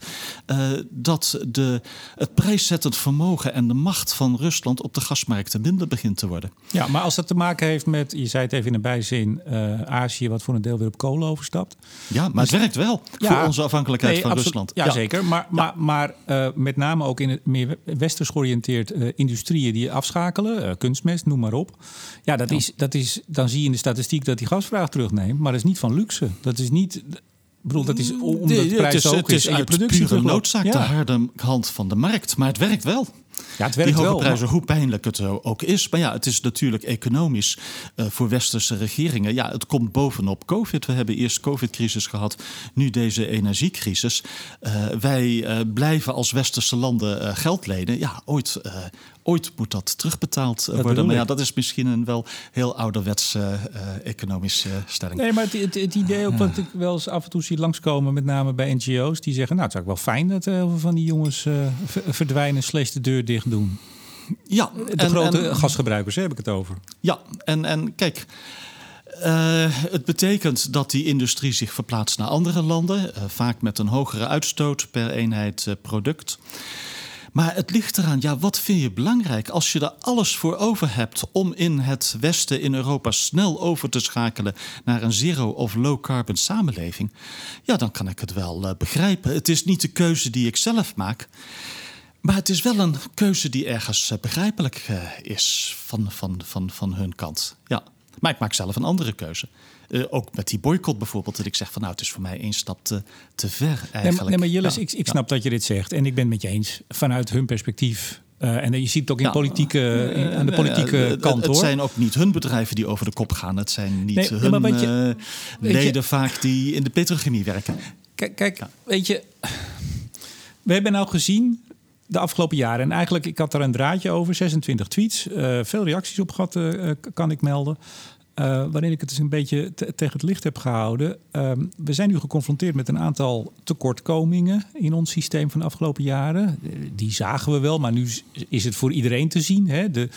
dat de, het prijszettend vermogen en de macht van Rusland op de gasmarkten minder begint te worden. Ja, maar als dat te maken heeft met, je zei het even in een bijzin, uh, Azië, wat voor een deel weer op kolen overstapt. Ja, maar het werkt wel ja, voor onze afhankelijkheid van Rusland. Ja, zeker. Maar, maar, maar uh, met name ook in het meer westers georiënteerd uh, industrieën die afschakelen, kunstmest, noem maar op. Ja, dat, Is, dat is, dan zie je in de statistiek dat die gasvraag terugneemt, maar dat is niet van luxe. Dat is niet bedoel, dat is omdat de prijs het is, ook het is, is uit productie pure noodzaak ja. de harde hand van de markt. Maar het werkt wel. Ja, het werkt die hoge wel, prijzen, hoe pijnlijk het ook is. Maar ja, het is natuurlijk economisch uh, voor westerse regeringen. Ja, het komt bovenop COVID. We hebben eerst COVID-crisis gehad, nu deze energiecrisis. Uh, wij uh, blijven als westerse landen geld lenen. Ja, ooit, ooit moet dat terugbetaald dat worden. Maar ja, dat is misschien een wel heel ouderwetse economische stelling. Nee, maar het, het, het idee ook wat ik wel eens af en toe zie langskomen, met name bij NGO's, die zeggen: Nou, het is ook wel fijn dat heel veel van die jongens verdwijnen, slechts de deur dicht doen. Ja, de en, grote en, gasgebruikers heb ik het over. Ja, en, en kijk. Uh, het betekent dat die industrie zich verplaatst naar andere landen, uh, vaak met een hogere uitstoot per eenheid uh, product. Maar het ligt eraan, ja, wat vind je belangrijk? Als je er alles voor over hebt om in het Westen, in Europa, snel over te schakelen naar een zero- of low-carbon samenleving, ja, dan kan ik het wel begrijpen. Het is niet de keuze die ik zelf maak. Maar het is wel een keuze die ergens uh, begrijpelijk uh, is van, van, van, van hun kant. Ja. Maar ik maak zelf een andere keuze. Uh, ook met die boycott bijvoorbeeld, dat ik zeg van nou, het is voor mij één stap te, te ver eigenlijk. Nee, nee maar Jillis, ja. ik, ik snap ja. dat je dit zegt. En ik ben het met je eens. Vanuit hun perspectief uh, en je ziet het ook in ja. politieke, in, aan de politieke kant het, hoor. Het zijn ook niet hun bedrijven die over de kop gaan. Het zijn niet nee, hun ja, je, leden je, vaak die in de petrochemie werken. Kijk, kijk weet je, we hebben nou gezien de afgelopen jaren. En eigenlijk, ik had er een draadje over, 26 tweets, uh, veel reacties op gehad, uh, kan ik melden. Uh, waarin ik het dus een beetje tegen het licht heb gehouden. Ehm, we zijn nu geconfronteerd met een aantal tekortkomingen in ons systeem van de afgelopen jaren. Die zagen we wel, maar nu is het voor iedereen te zien. Hè? De,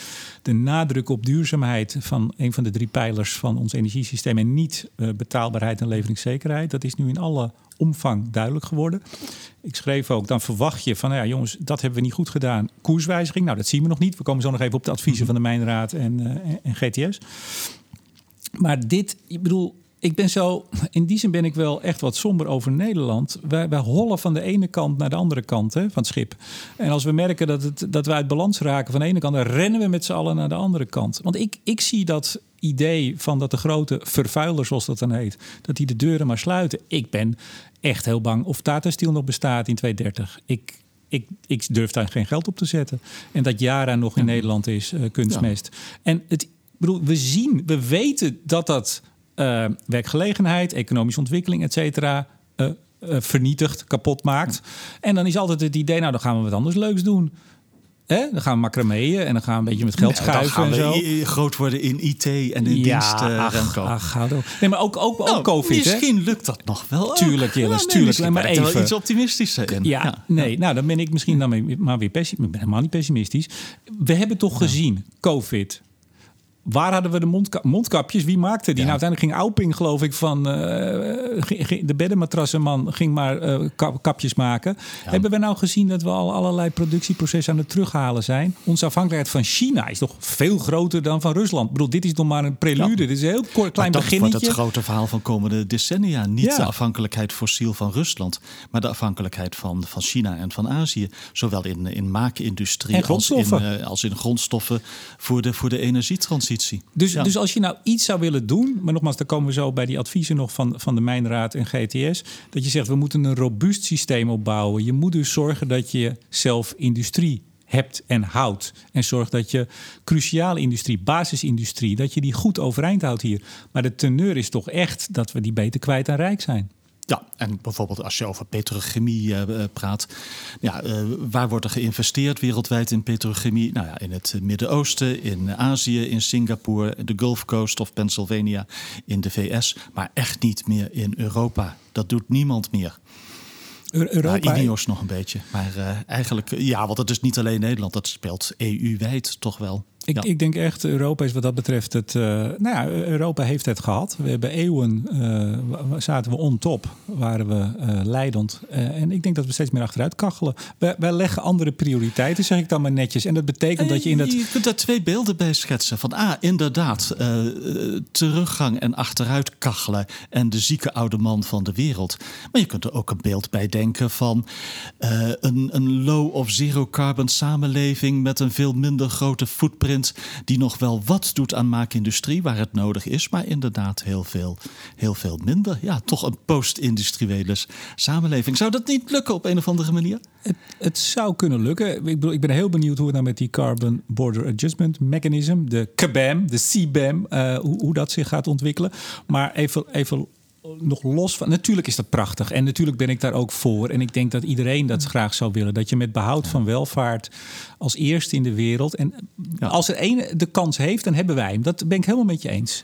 de nadruk op duurzaamheid van een van de drie pijlers van ons energiesysteem en niet uh, betaalbaarheid en leveringszekerheid, dat is nu in alle omvang duidelijk geworden. Ik schreef ook, dan verwacht je van, nou ja jongens, dat hebben we niet goed gedaan. Koerswijziging, nou dat zien we nog niet. We komen zo nog even op de adviezen van de Mijnraad en, en GTS. Maar dit, ik bedoel, ik ben zo, in die zin ben ik wel echt wat somber over Nederland. Wij, wij hollen van de ene kant naar de andere kant hè, van het schip. En als we merken dat, het, dat we uit balans raken van de ene kant, dan rennen we met z'n allen naar de andere kant. Want ik, ik zie dat idee van dat de grote vervuilers, zoals dat dan heet, dat die de deuren maar sluiten. Ik ben echt heel bang of Tata Steel nog bestaat in 2030. Ik, ik, ik durf daar geen geld op te zetten. En dat Jara nog in ja. Nederland is, uh, kunstmest. Ja. En het, bedoel, we zien, we weten dat dat uh, werkgelegenheid, economische ontwikkeling, et cetera, uh, uh, vernietigt, kapot maakt. En dan is altijd het idee, nou dan gaan we wat anders leuks doen. Hè? Dan gaan we macrameeën en dan gaan we een beetje met geld schuiven en zo. groot worden in IT en in diensten, ach, ach. Nee, maar ook, ook, ook Nou, COVID, hè? Misschien lukt dat nog wel. Tuurlijk, Jillis, Ja, tuurlijk. Maar er wel even. iets optimistischer in. Ja, nee, nou dan ben ik misschien dan maar weer pessimistisch. Ik ben helemaal niet pessimistisch. We hebben toch gezien, COVID. Waar hadden we de mondka- mondkapjes? Wie maakte die? Nou, uiteindelijk ging Auping, geloof ik, van eh, de beddenmatrassenman ging maar eh, kap- kapjes maken. Hebben we nou gezien dat we al allerlei productieprocessen aan het terughalen zijn? Onze afhankelijkheid van China is toch veel groter dan van Rusland. Ik bedoel, dit is nog maar een prelude. Ja. Dit is een heel kort, klein Maar dat wordt beginnetje. het grote verhaal van komende decennia. Niet de afhankelijkheid fossiel van Rusland, maar de afhankelijkheid van, van China en van Azië. Zowel in, in maakindustrie als in, grondstoffen. eh, als in grondstoffen voor de, voor de energietransitie. Dus, Ja. dus als je nou iets zou willen doen, maar nogmaals, dan komen we zo bij die adviezen nog van, van de Mijnraad en GTS, dat je zegt we moeten een robuust systeem opbouwen. Je moet dus zorgen dat je zelf industrie hebt en houdt. En zorg dat je cruciale industrie, basisindustrie, dat je die goed overeind houdt hier. Maar de teneur is toch echt dat we die beter kwijt en rijk zijn. Ja, en bijvoorbeeld als je over petrochemie eh, eh, praat. Ja, eh, waar wordt er geïnvesteerd wereldwijd in petrochemie? Nou ja, in het Midden-Oosten, in Azië, in Singapore, de Gulf Coast of Pennsylvania, in de VS. Maar echt niet meer in Europa. Dat doet niemand meer. Eu- Europa, Nou, Ineos nog een beetje. Maar eigenlijk, ja, want het is niet alleen Nederland. Dat speelt EU-wijd toch wel. Ik, ja. ik denk echt, Europa is wat dat betreft het. eh, nou ja, Europa heeft het gehad. We hebben eeuwen eh, zaten we on top, waren we eh, leidend. En ik denk dat we steeds meer achteruit kachelen. Wij, wij leggen andere prioriteiten, zeg ik dan maar netjes. En dat betekent dat je in dat. Je kunt daar twee beelden bij schetsen. Van ah, inderdaad, teruggang en achteruit kachelen. En de zieke oude man van de wereld. Maar je kunt er ook een beeld bij denken van een, een low of zero carbon samenleving met een veel minder grote footprint. Die nog wel wat doet aan maakindustrie waar het nodig is. Maar inderdaad heel veel, heel veel minder. Ja, toch een post-industriële samenleving. Zou dat niet lukken op een of andere manier? Het, het zou kunnen lukken. Ik, bedoel, ik ben heel benieuwd hoe het nou met die Carbon Border Adjustment Mechanism, de CBAM, de CBAM, eh, hoe, hoe dat zich gaat ontwikkelen. Maar even, even nog los van. Natuurlijk is dat prachtig. En natuurlijk ben ik daar ook voor. En ik denk dat iedereen dat graag zou willen. Dat je met behoud van welvaart als eerste in de wereld. En Ja. als er één de kans heeft, dan hebben wij hem. Dat ben ik helemaal met je eens.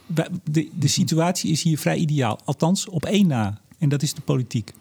De, de situatie is hier vrij ideaal. Althans, op één na. En dat is de politiek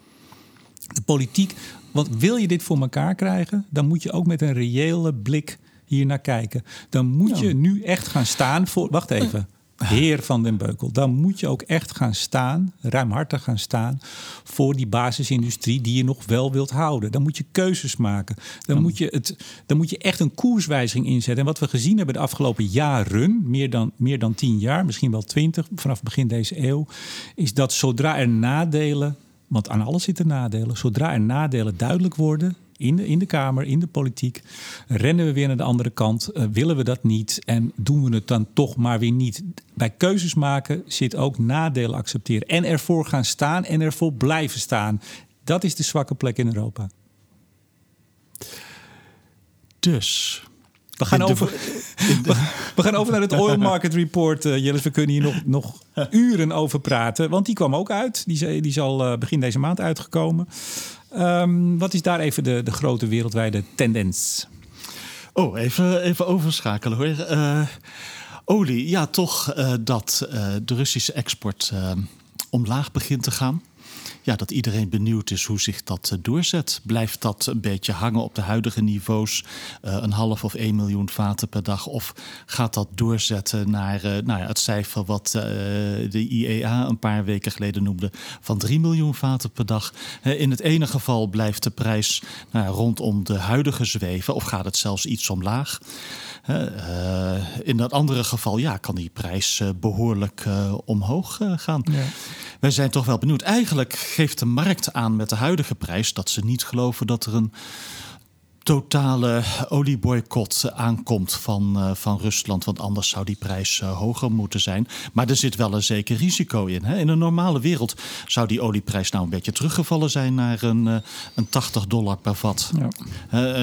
de politiek. Want wil je dit voor elkaar krijgen, dan moet je ook met een reële blik hier naar kijken. Dan moet je nu echt gaan staan voor. Wacht even. Heer van den Beukel, dan moet je ook echt gaan staan, ruimhartig gaan staan voor die basisindustrie die je nog wel wilt houden. Dan moet je keuzes maken. Dan, moet, je het, dan moet je echt een koerswijziging inzetten. En wat we gezien hebben de afgelopen jaren, meer dan, meer dan tien jaar, misschien wel twintig, vanaf begin deze eeuw, is dat zodra er nadelen want aan alles zitten nadelen. Zodra er nadelen duidelijk worden in de, in de Kamer, in de politiek, rennen we weer naar de andere kant. Eh, willen we dat niet en doen we het dan toch maar weer niet. Bij keuzes maken zit ook nadelen accepteren. En ervoor gaan staan en ervoor blijven staan. Dat is de zwakke plek in Europa. Dus. We gaan, over, we, we gaan over naar het Oil Market Report. eh Jillis, we kunnen hier nog, nog uren over praten. Want die kwam ook uit. Die, die is al eh, begin deze maand uitgekomen. Ehm, wat is daar even de, de grote wereldwijde tendens? Oh, even, even overschakelen hoor. Eh, olie, ja, toch eh, dat eh, de Russische export omlaag begint te gaan. Ja, dat iedereen benieuwd is hoe zich dat eh, doorzet. Blijft dat een beetje hangen op de huidige niveaus, eh, een half of 1 miljoen vaten per dag? Of gaat dat doorzetten naar eh, nou ja, het cijfer wat de IEA een paar weken geleden noemde van 3 miljoen vaten per dag? In het ene geval blijft de prijs nou ja, rondom de huidige zweven, of gaat het zelfs iets omlaag? In dat andere geval ja, kan die prijs eh, behoorlijk eh, omhoog gaan. Wij zijn toch wel benieuwd. Eigenlijk geeft de markt aan met de huidige prijs dat ze niet geloven dat er een totale olieboycott aankomt van, eh, van Rusland. Want anders zou die prijs eh, hoger moeten zijn. Maar er zit wel een zeker risico in. Hè? In een normale wereld zou die olieprijs nou een beetje teruggevallen zijn naar een, eh, een 80 dollar per vat. Ja.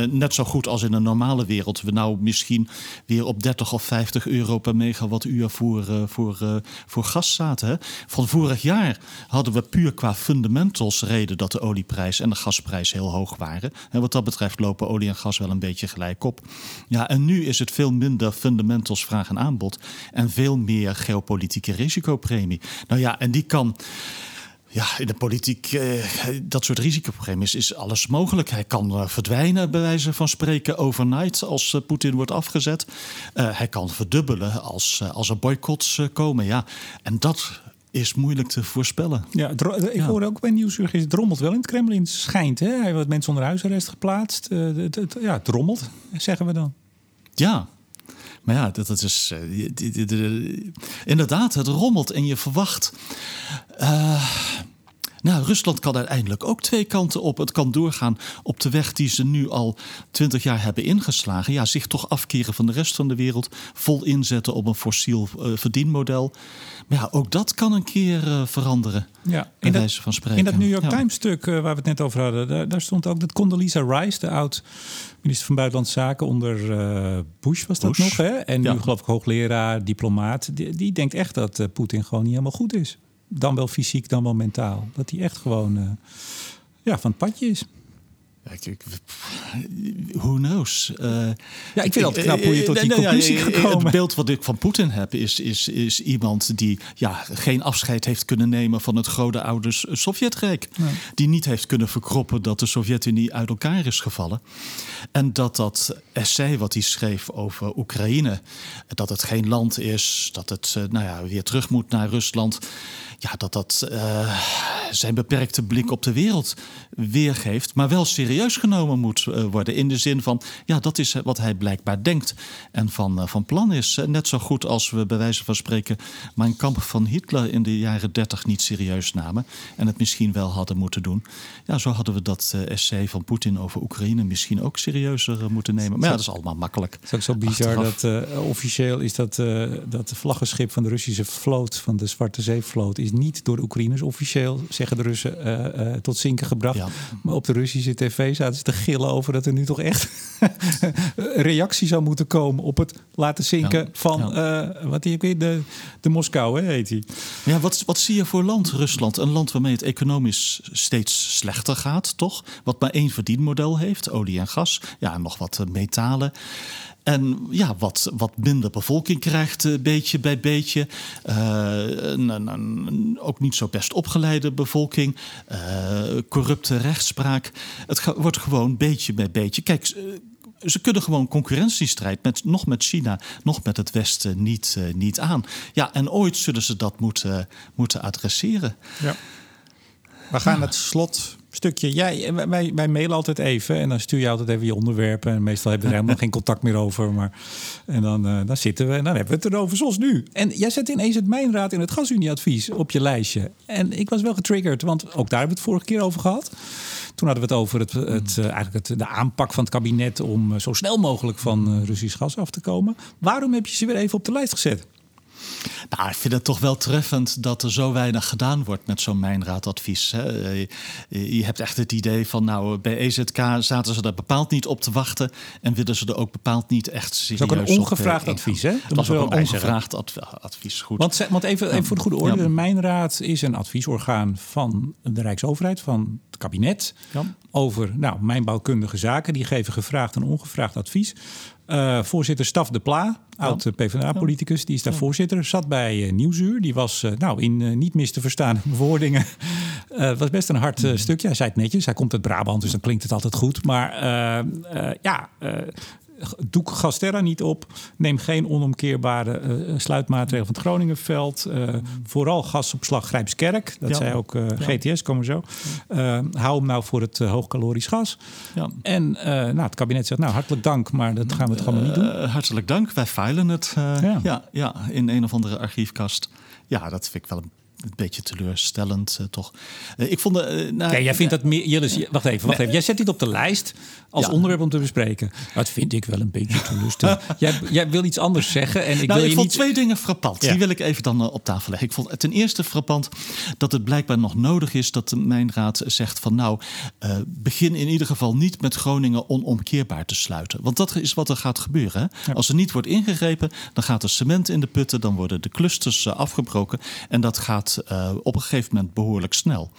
Net zo goed als in een normale wereld. We nou misschien weer op 30 of 50 euro per megawattuur voor, voor, voor gas zaten. Hè? Van vorig jaar hadden we puur qua fundamentals reden dat de olieprijs en de gasprijs heel hoog waren. En wat dat betreft lopen olie en gas wel een beetje gelijk op. Ja, en nu is het veel minder fundamentals vraag en aanbod en veel meer geopolitieke risicopremie. Nou ja, en die kan. Ja, in de politiek, eh, dat soort risicoprogramma's is alles mogelijk. Hij kan uh, verdwijnen, bij wijze van spreken, overnight als uh, Poetin wordt afgezet. hij kan verdubbelen als, als er boycotts komen. Ja. En dat is moeilijk te voorspellen. Ja, ik ja. hoorde ook bij Nieuwsuur, het rommelt wel in het Kremlin, schijnt. Hè? Hij heeft mensen onder huisarrest geplaatst. Het, het, ja, het rommelt, zeggen we dan. Ja, maar ja, dat, dat is. Uh, inderdaad, het rommelt en je verwacht. Uh, nou, Rusland kan uiteindelijk ook twee kanten op. Het kan doorgaan op de weg die ze nu al twintig jaar hebben ingeslagen. Ja, zich toch afkeren van de rest van de wereld. Vol inzetten op een fossiel uh, verdienmodel. Maar ja, ook dat kan een keer uh, veranderen. Ja, in dat, van spreken. In dat New York Times stuk uh, waar we het net over hadden, daar, daar, stond ook dat Condoleezza Rice, de oud minister van Buitenlandse Zaken onder Bush was dat nog, hè? En nu geloof ik hoogleraar, diplomaat. Die, die denkt echt dat Poetin gewoon niet helemaal goed is dan wel fysiek, dan wel mentaal. Dat hij echt gewoon uh, ja, van het padje is. Who knows? Uh, ja, ik vind het knap hoe je tot die conclusie gekomen. Het beeld wat ik van Poetin heb is, is, is iemand die ja, geen afscheid heeft kunnen nemen van het grote oude Sovjetrijk. Die niet heeft kunnen verkroppen dat de Sovjet-Unie uit elkaar is gevallen. En dat dat essay wat hij schreef over Oekraïne, dat het geen land is, dat het nou ja, weer terug moet naar Rusland ja, dat dat uh, zijn beperkte blik op de wereld weergeeft, maar wel serieus genomen moet uh, worden. In de zin van, ja, dat is wat hij blijkbaar denkt en van, uh, van plan is. Net zo goed als we bij wijze van spreken mijn kamp van Hitler in de jaren dertig niet serieus namen en het misschien wel hadden moeten doen. Ja, zo hadden we dat essay van Poetin over Oekraïne misschien ook serieuzer moeten nemen. Maar ja, dat is allemaal makkelijk. Het is ook zo bizar Achteraf. dat officieel is dat, dat vlaggenschip van de Russische vloot, van de Zwarte Zeevloot, is niet door de Oekraïners officieel, zeggen de Russen, uh, uh, tot zinken gebracht. Maar op de Russische tv zaten ze te gillen over dat er nu toch echt <laughs> reactie zou moeten komen op het laten zinken ja. van ja. Uh, wat die, de, de Moskou, hè, heet hij. Ja, wat, wat zie je voor land, Rusland? Een land waarmee het economisch steeds slechter gaat, toch? Wat maar één verdienmodel heeft, olie en gas. Ja, en nog wat metalen. En ja, wat, wat minder bevolking krijgt, uh, beetje bij beetje. Uh, een, een, ook niet zo best opgeleide bevolking. Uh, corrupte rechtspraak. Het wordt gewoon beetje bij beetje. Kijk, ze kunnen gewoon concurrentiestrijd met, nog met China, nog met het Westen niet, niet aan. Ja, en ooit zullen ze dat moeten, moeten adresseren. Ja. We gaan het slot stukje. Jij, wij, wij mailen altijd even en dan stuur je altijd even je onderwerpen. En meestal hebben we er helemaal <laughs> geen contact meer over. Maar, en dan, uh, dan zitten we en dan hebben we het erover zoals nu. En jij zet ineens het Mijnraad in het Gasunieadvies op je lijstje. En ik was wel getriggerd, want ook daar hebben we het vorige keer over gehad. Toen hadden we het over het, het, uh, eigenlijk het, de aanpak van het kabinet om uh, zo snel mogelijk van Russisch gas af te komen. Waarom heb je ze weer even op de lijst gezet? Nou, ik vind het toch wel treffend dat er zo weinig gedaan wordt met zo'n mijnraadadvies. Hè. Je hebt echt het idee van, nou, bij EZK zaten ze daar bepaald niet op te wachten en willen ze er ook bepaald niet echt serieus op. Dat is ook een ongevraagd op, advies, hè? Dat, is ook een ongevraagd advies, goed. Want, want even, even, voor de goede orde, ja. de Mijnraad is een adviesorgaan van de Rijksoverheid, van het kabinet, ja. over nou, mijnbouwkundige zaken. Die geven gevraagd en ongevraagd advies. Uh, voorzitter Staf de Pla, oud. PvdA-politicus, die is daar ja. voorzitter. Zat bij uh, Nieuwsuur. Die was uh, nou, in niet mis te verstaan bewoordingen. Het <laughs> was best een hard stukje. Hij zei het netjes. Hij komt uit Brabant, dus dan klinkt het altijd goed. Maar ja, doek Gasterra niet op. Neem geen onomkeerbare uh, sluitmaatregelen van het Groningenveld. Uh, vooral gasopslag Grijpskerk. Dat ja. zei ook uh, ja. GTS, komen zo. hou hem nou voor het hoogkalorisch gas. Ja. En nou, het kabinet zegt, nou hartelijk dank, maar dat gaan we het gewoon niet doen. hartelijk dank, wij filen het ja. Ja, ja, in een of andere archiefkast. Ja, dat vind ik wel een een beetje teleurstellend, uh, toch? Uh, ik vond. Uh, nou, ja, jij vindt dat meer. Jillis, wacht even, wacht even. Jij zet dit op de lijst als ja. onderwerp om te bespreken. Dat vind ik wel een beetje teleurstellend. <laughs> jij, jij wil iets anders zeggen. En ik, nou, wil ik je vond niet... twee dingen frappant. Ja. Die wil ik even dan op tafel leggen. Ik vond ten eerste frappant dat het blijkbaar nog nodig is dat de Mijnraad zegt van nou, begin in ieder geval niet met Groningen onomkeerbaar te sluiten. Want dat is wat er gaat gebeuren. Als er niet wordt ingegrepen, dan gaat er cement in de putten, dan worden de clusters afgebroken en dat gaat gaat uh, op een gegeven moment behoorlijk snel.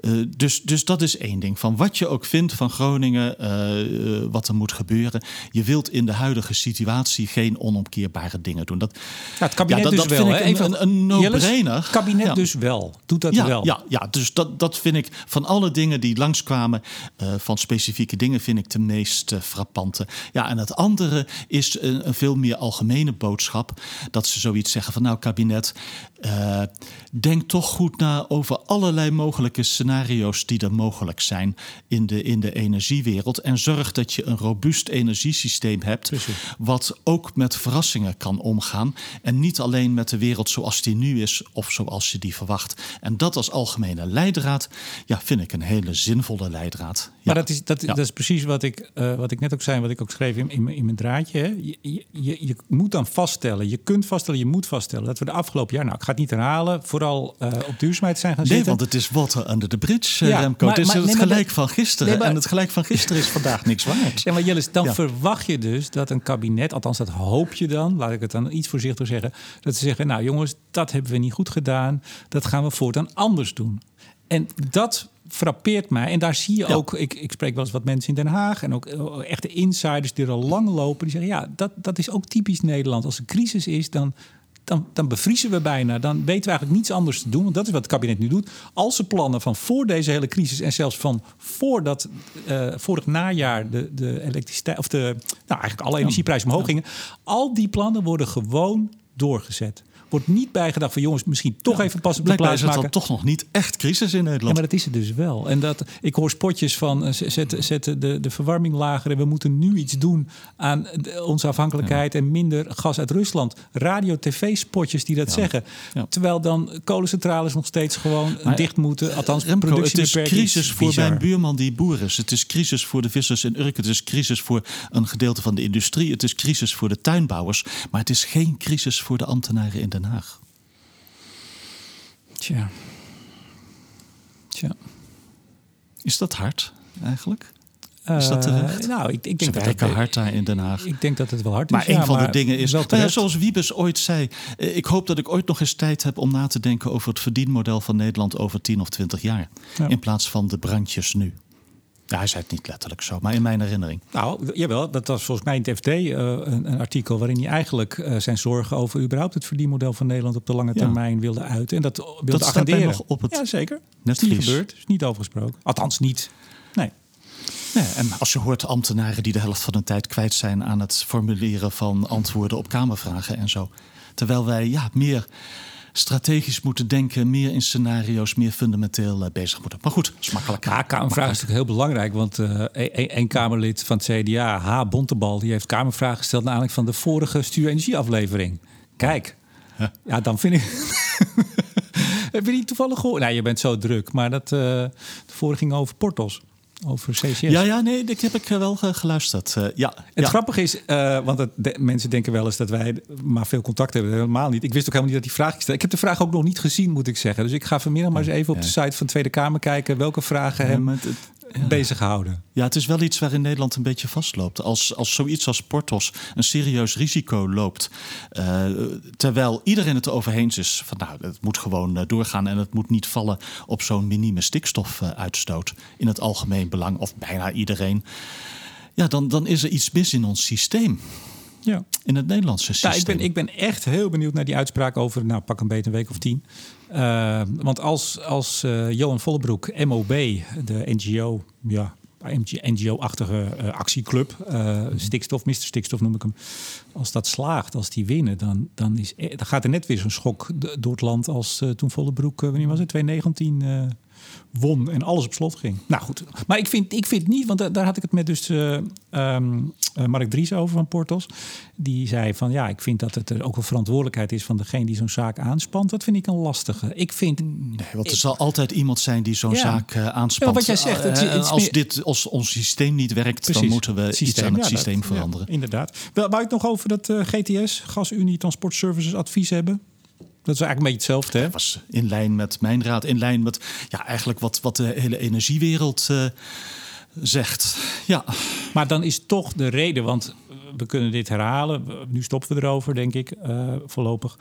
Uh, dus, dus dat is één ding. Van wat je ook vindt van Groningen, uh, wat er moet gebeuren. Je wilt in de huidige situatie geen onomkeerbare dingen doen. Dat, ja, het kabinet ja, dat, dus dat wel. Vind ik een, een, een no-brainer. Het kabinet ja. dus wel. Doet dat ja, wel. Ja, ja, dus dat, dat vind ik van alle dingen die langskwamen, van specifieke dingen, vind ik de meest frappante. Ja, en het andere is een, een veel meer algemene boodschap. Dat ze zoiets zeggen van nou kabinet, uh, denk toch goed na over allerlei mogelijke scenario's die er mogelijk zijn in de, in de energiewereld. En zorg dat je een robuust energiesysteem hebt. Precies. Wat ook met verrassingen kan omgaan. En niet alleen met de wereld zoals die nu is of zoals je die verwacht. En dat als algemene leidraad, ja, vind ik een hele zinvolle leidraad. Ja. Maar dat is, dat, dat is precies wat ik, uh, wat ik net ook zei, wat ik ook schreef in, in, in mijn draadje. Hè. Je, je, je moet dan vaststellen, je kunt vaststellen, je moet vaststellen dat we de afgelopen jaar, nou ik ga het niet herhalen, vooral uh, op duurzaamheid zijn gaan nee, zitten. want het is water under the bridge, uh, ja, Remco. Maar, het is maar, het nee, gelijk dat, van gisteren. Nee, maar, en het gelijk van gisteren is vandaag niks waard. Ja, maar Jillis, dan ja. verwacht je dus dat een kabinet, althans dat hoop je dan, laat ik het dan iets voorzichtig zeggen, dat ze zeggen, nou jongens, dat hebben we niet goed gedaan, dat gaan we voortaan anders doen. En dat frappeert mij. En daar zie je ja. ook, ik, ik spreek wel eens wat mensen in Den Haag en ook echte insiders die er al lang lopen, die zeggen, ja, dat, dat is ook typisch Nederland. Als er crisis is, dan dan, dan bevriezen we bijna. Dan weten we eigenlijk niets anders te doen. Want dat is wat het kabinet nu doet. Als ze plannen van voor deze hele crisis en zelfs van voordat uh, vorig najaar de, de elektriciteit of de nou eigenlijk alle energieprijzen omhoog gingen. Al die plannen worden gewoon doorgezet wordt niet bijgedacht van jongens, misschien toch ja, even pas op de plaats maken. is het dan toch nog niet echt crisis in Nederland. Ja, maar dat is het dus wel. En dat, ik hoor spotjes van zet, zet de, de verwarming lager en we moeten nu iets doen aan de, onze afhankelijkheid ja. en minder gas uit Rusland. Radio, tv-spotjes die dat ja. zeggen. Terwijl dan kolencentrales nog steeds gewoon maar, dicht moeten. Althans, Remco, het is crisis voor mijn buurman die boer is. Het is crisis voor de vissers in Urk. Het is crisis voor een gedeelte van de industrie. Het is crisis voor de tuinbouwers. Maar het is geen crisis voor de ambtenaren in Den Haag. Tja. Tja. Is dat hard eigenlijk? Is dat terecht? Uh, nou, ik, ik denk dat het hard daar in Den Haag. Ik denk dat het wel hard maar is. een ja, van maar de dingen is, nou ja, zoals Wiebes ooit zei, ik hoop dat ik ooit nog eens tijd heb om na te denken over het verdienmodel van Nederland over 10 of 20 jaar. Ja. In plaats van de brandjes nu. Ja, hij zei het niet letterlijk zo, maar in mijn herinnering. Nou, jawel, dat was volgens mij in het FD uh, een, een, artikel waarin hij eigenlijk uh, zijn zorgen over überhaupt het verdienmodel van Nederland op de lange termijn ja. wilde uiten. En dat wilde dat agenderen. nog op het ja, zeker. Net niet gebeurd, is niet overgesproken. Althans niet. Nee. Nee, en als je hoort ambtenaren die de helft van de tijd kwijt zijn aan het formuleren van antwoorden op Kamervragen en zo. Terwijl wij ja, meer strategisch moeten denken, meer in scenario's, meer fundamenteel uh, bezig moeten. Maar goed. Ja, Kamervraag is natuurlijk heel belangrijk, want uh, een, een, Kamerlid van het CDA, H. Bontebal, die heeft Kamervragen gesteld naar aanleiding van de vorige stuurenergieaflevering. Kijk, ja, ja dan vind ik. <laughs> Heb je niet toevallig gehoord? Nou, je bent zo druk, maar dat uh, de vorige ging over Portos over CCS. Ja, ja, nee, dat heb ik wel geluisterd. Uh, ja, het ja. grappige is, uh, want het, de, mensen denken wel eens dat wij maar veel contact hebben. Helemaal niet. Ik wist ook helemaal niet dat die vraag stelde. Ik heb de vraag ook nog niet gezien, moet ik zeggen. Dus ik ga vanmiddag maar eens even op de site van de Tweede Kamer kijken welke vragen hem het, ja. bezighouden. Ja, het is wel iets waarin Nederland een beetje vastloopt. Als, als zoiets als Portos een serieus risico loopt, uh, terwijl iedereen het erover eens is van nou, het moet gewoon uh, doorgaan en het moet niet vallen op zo'n minieme stikstofuitstoot in het algemeen belang, of bijna iedereen. Ja, dan, dan is er iets mis in ons systeem. Ja. In het Nederlandse systeem. Ja, ik, ben, ik ben echt heel benieuwd naar die uitspraak over, nou pak een beetje een week of tien. Uh, want als, als uh, Johan Vollebroek, MOB, de NGO, ja, NGO-achtige uh, actieclub, uh, stikstof, Mr. Stikstof noem ik hem. Als dat slaagt, als die winnen, dan, dan, is, dan gaat er net weer zo'n schok door het land als toen Vollebroek, wanneer was het, 2019 won en alles op slot ging. Nou goed, maar ik vind, ik vind niet, want daar, daar had ik het met dus uh, um, uh, Mark Dries over van Portos. Die zei van ja, ik vind dat het er ook een verantwoordelijkheid is van degene die zo'n zaak aanspant. Dat vind ik een lastige. Ik vind. Nee, want er zal altijd iemand zijn die zo'n Ja. zaak uh, aanspant. Ja, wat jij zegt, het- Eh, het is als, dit, als ons systeem niet werkt, dan moeten we iets aan het ja, systeem dat- veranderen. Inderdaad. Wel, wou ik nog over dat eh, GTS, GasUnie Transport Services advies hebben? Dat is eigenlijk een beetje hetzelfde, hè? Dat was in lijn met mijn raad, in lijn met ja, eigenlijk wat, wat de hele energiewereld eh, zegt. Ja, Maar dan is toch de reden, want we kunnen dit herhalen. Nu stoppen we erover, denk ik, eh, voorlopig.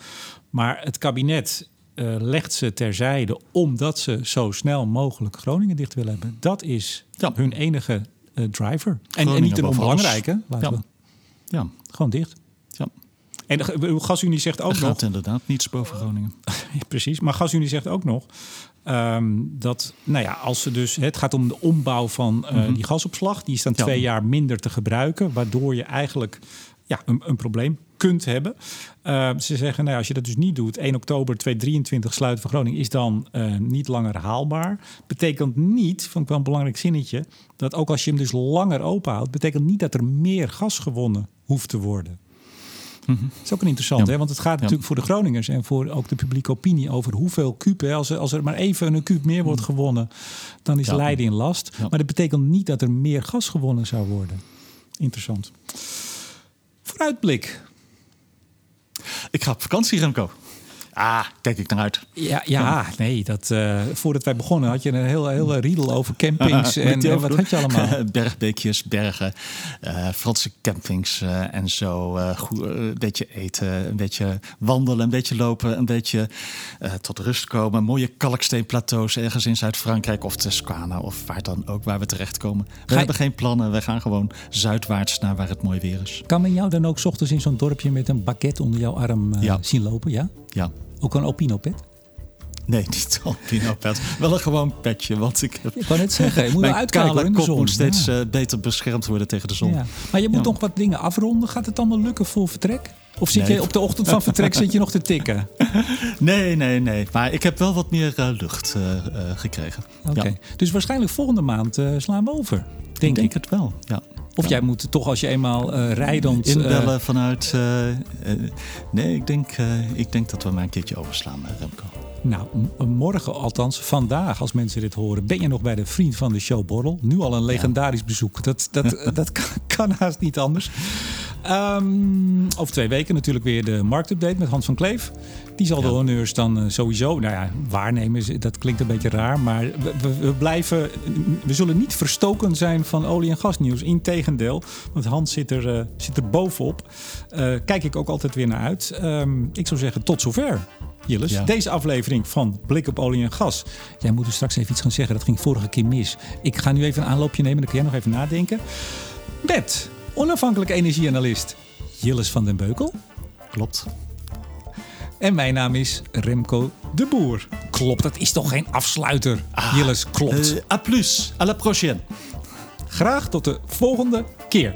Maar het kabinet eh, legt ze terzijde omdat ze zo snel mogelijk Groningen dicht willen hebben. Dat is Ja. hun enige driver. En, niet een onbelangrijke. Ja. we Ja, gewoon dicht. En de, GasUnie zegt ook Er nog, gaat inderdaad niets boven Groningen. <laughs> Precies. Maar GasUnie zegt ook nog ehm, dat, nou ja, als ze dus, het gaat om de ombouw van eh, die gasopslag. Die is dan Mhm. Ja. twee jaar minder te gebruiken, waardoor je eigenlijk ja, een, een probleem kunt hebben. Eh, ze zeggen, nou ja, als je dat dus niet doet, 1 oktober 2023 sluiten van Groningen is dan eh, niet langer haalbaar. Betekent niet, vond ik wel een belangrijk zinnetje, dat ook als je hem dus langer open houdt, betekent niet dat er meer gas gewonnen hoeft te worden. Dat is ook een interessant, Ja. hè? want het gaat natuurlijk voor de Groningers en voor ook de publieke opinie over hoeveel kuub. Hè? Als, er, als er maar even een kuub meer wordt gewonnen, dan is. Leiden in last. Maar dat betekent niet dat er meer gas gewonnen zou worden. Interessant. Vooruitblik. Ik ga op vakantie, Remco. Ah, kijk ik naar uit. Ja, ja nee, dat, eh, voordat wij begonnen had je een heel, heel riedel over campings. <laughs> en, wat had je allemaal? <laughs> Bergbeekjes, bergen, eh, Franse campings eh, en zo. goed, een beetje eten, een beetje wandelen, een beetje lopen, een beetje tot rust komen. Mooie kalksteenplateaus ergens in Zuid-Frankrijk of Toscane of waar dan ook waar we terechtkomen. We hebben geen plannen, we gaan gewoon zuidwaarts naar waar het mooi weer is. Kan men jou dan ook 's ochtends in zo'n dorpje met een baguette onder jouw arm Ja. zien lopen? Ja? Ja. Ook een Opino-pet? Nee, niet alpino pet. Wel een gewoon petje, want ik heb... Ik wou net zeggen, je moet wel uitkijken in de zon. moet steeds Ja. eh, beter beschermd worden tegen de zon. Ja. Maar je moet nog wat dingen afronden. Gaat het allemaal lukken voor vertrek? Of zit Nee. je op de ochtend van vertrek zit je nog te tikken? <laughs> Nee, nee, nee. Maar ik heb wel wat meer eh, lucht eh, gekregen. Oké. Ja. Dus waarschijnlijk volgende maand slaan we over. Denk Ik ik. denk het wel, ja. Of jij moet toch als je eenmaal eh rijdend... eh, Inbellen vanuit... eh, nee, ik denk, ik denk dat we maar een keertje overslaan, Remco. nou, morgen althans, vandaag als mensen dit horen... ben je nog bij de Vriend van de Show Borrel. Nu al een legendarisch bezoek. Dat, dat, <laughs> dat kan, kan haast niet anders. Ehm, over twee weken natuurlijk weer de marktupdate met Hans van Kleef. Die zal de honneurs dan eh, sowieso, nou ja, waarnemen. Dat klinkt een beetje raar, maar we, we, we blijven, we zullen niet verstoken zijn van olie- en gasnieuws. Integendeel, want Hans zit er, eh, zit er bovenop. Eh, kijk ik ook altijd weer naar uit. Ehm, ik zou zeggen, tot zover. Jilles, Ja. deze aflevering van Blik op olie en gas. Jij moet er straks even iets gaan zeggen. Dat ging vorige keer mis. Ik ga nu even een aanloopje nemen. Dan kun jij nog even nadenken. Met onafhankelijk energieanalist Jilles van den Beukel. Klopt. En mijn naam is Remco de Boer. Klopt, dat is toch geen afsluiter? Jilles, klopt. Eh, à plus. À la prochaine. Graag tot de volgende keer.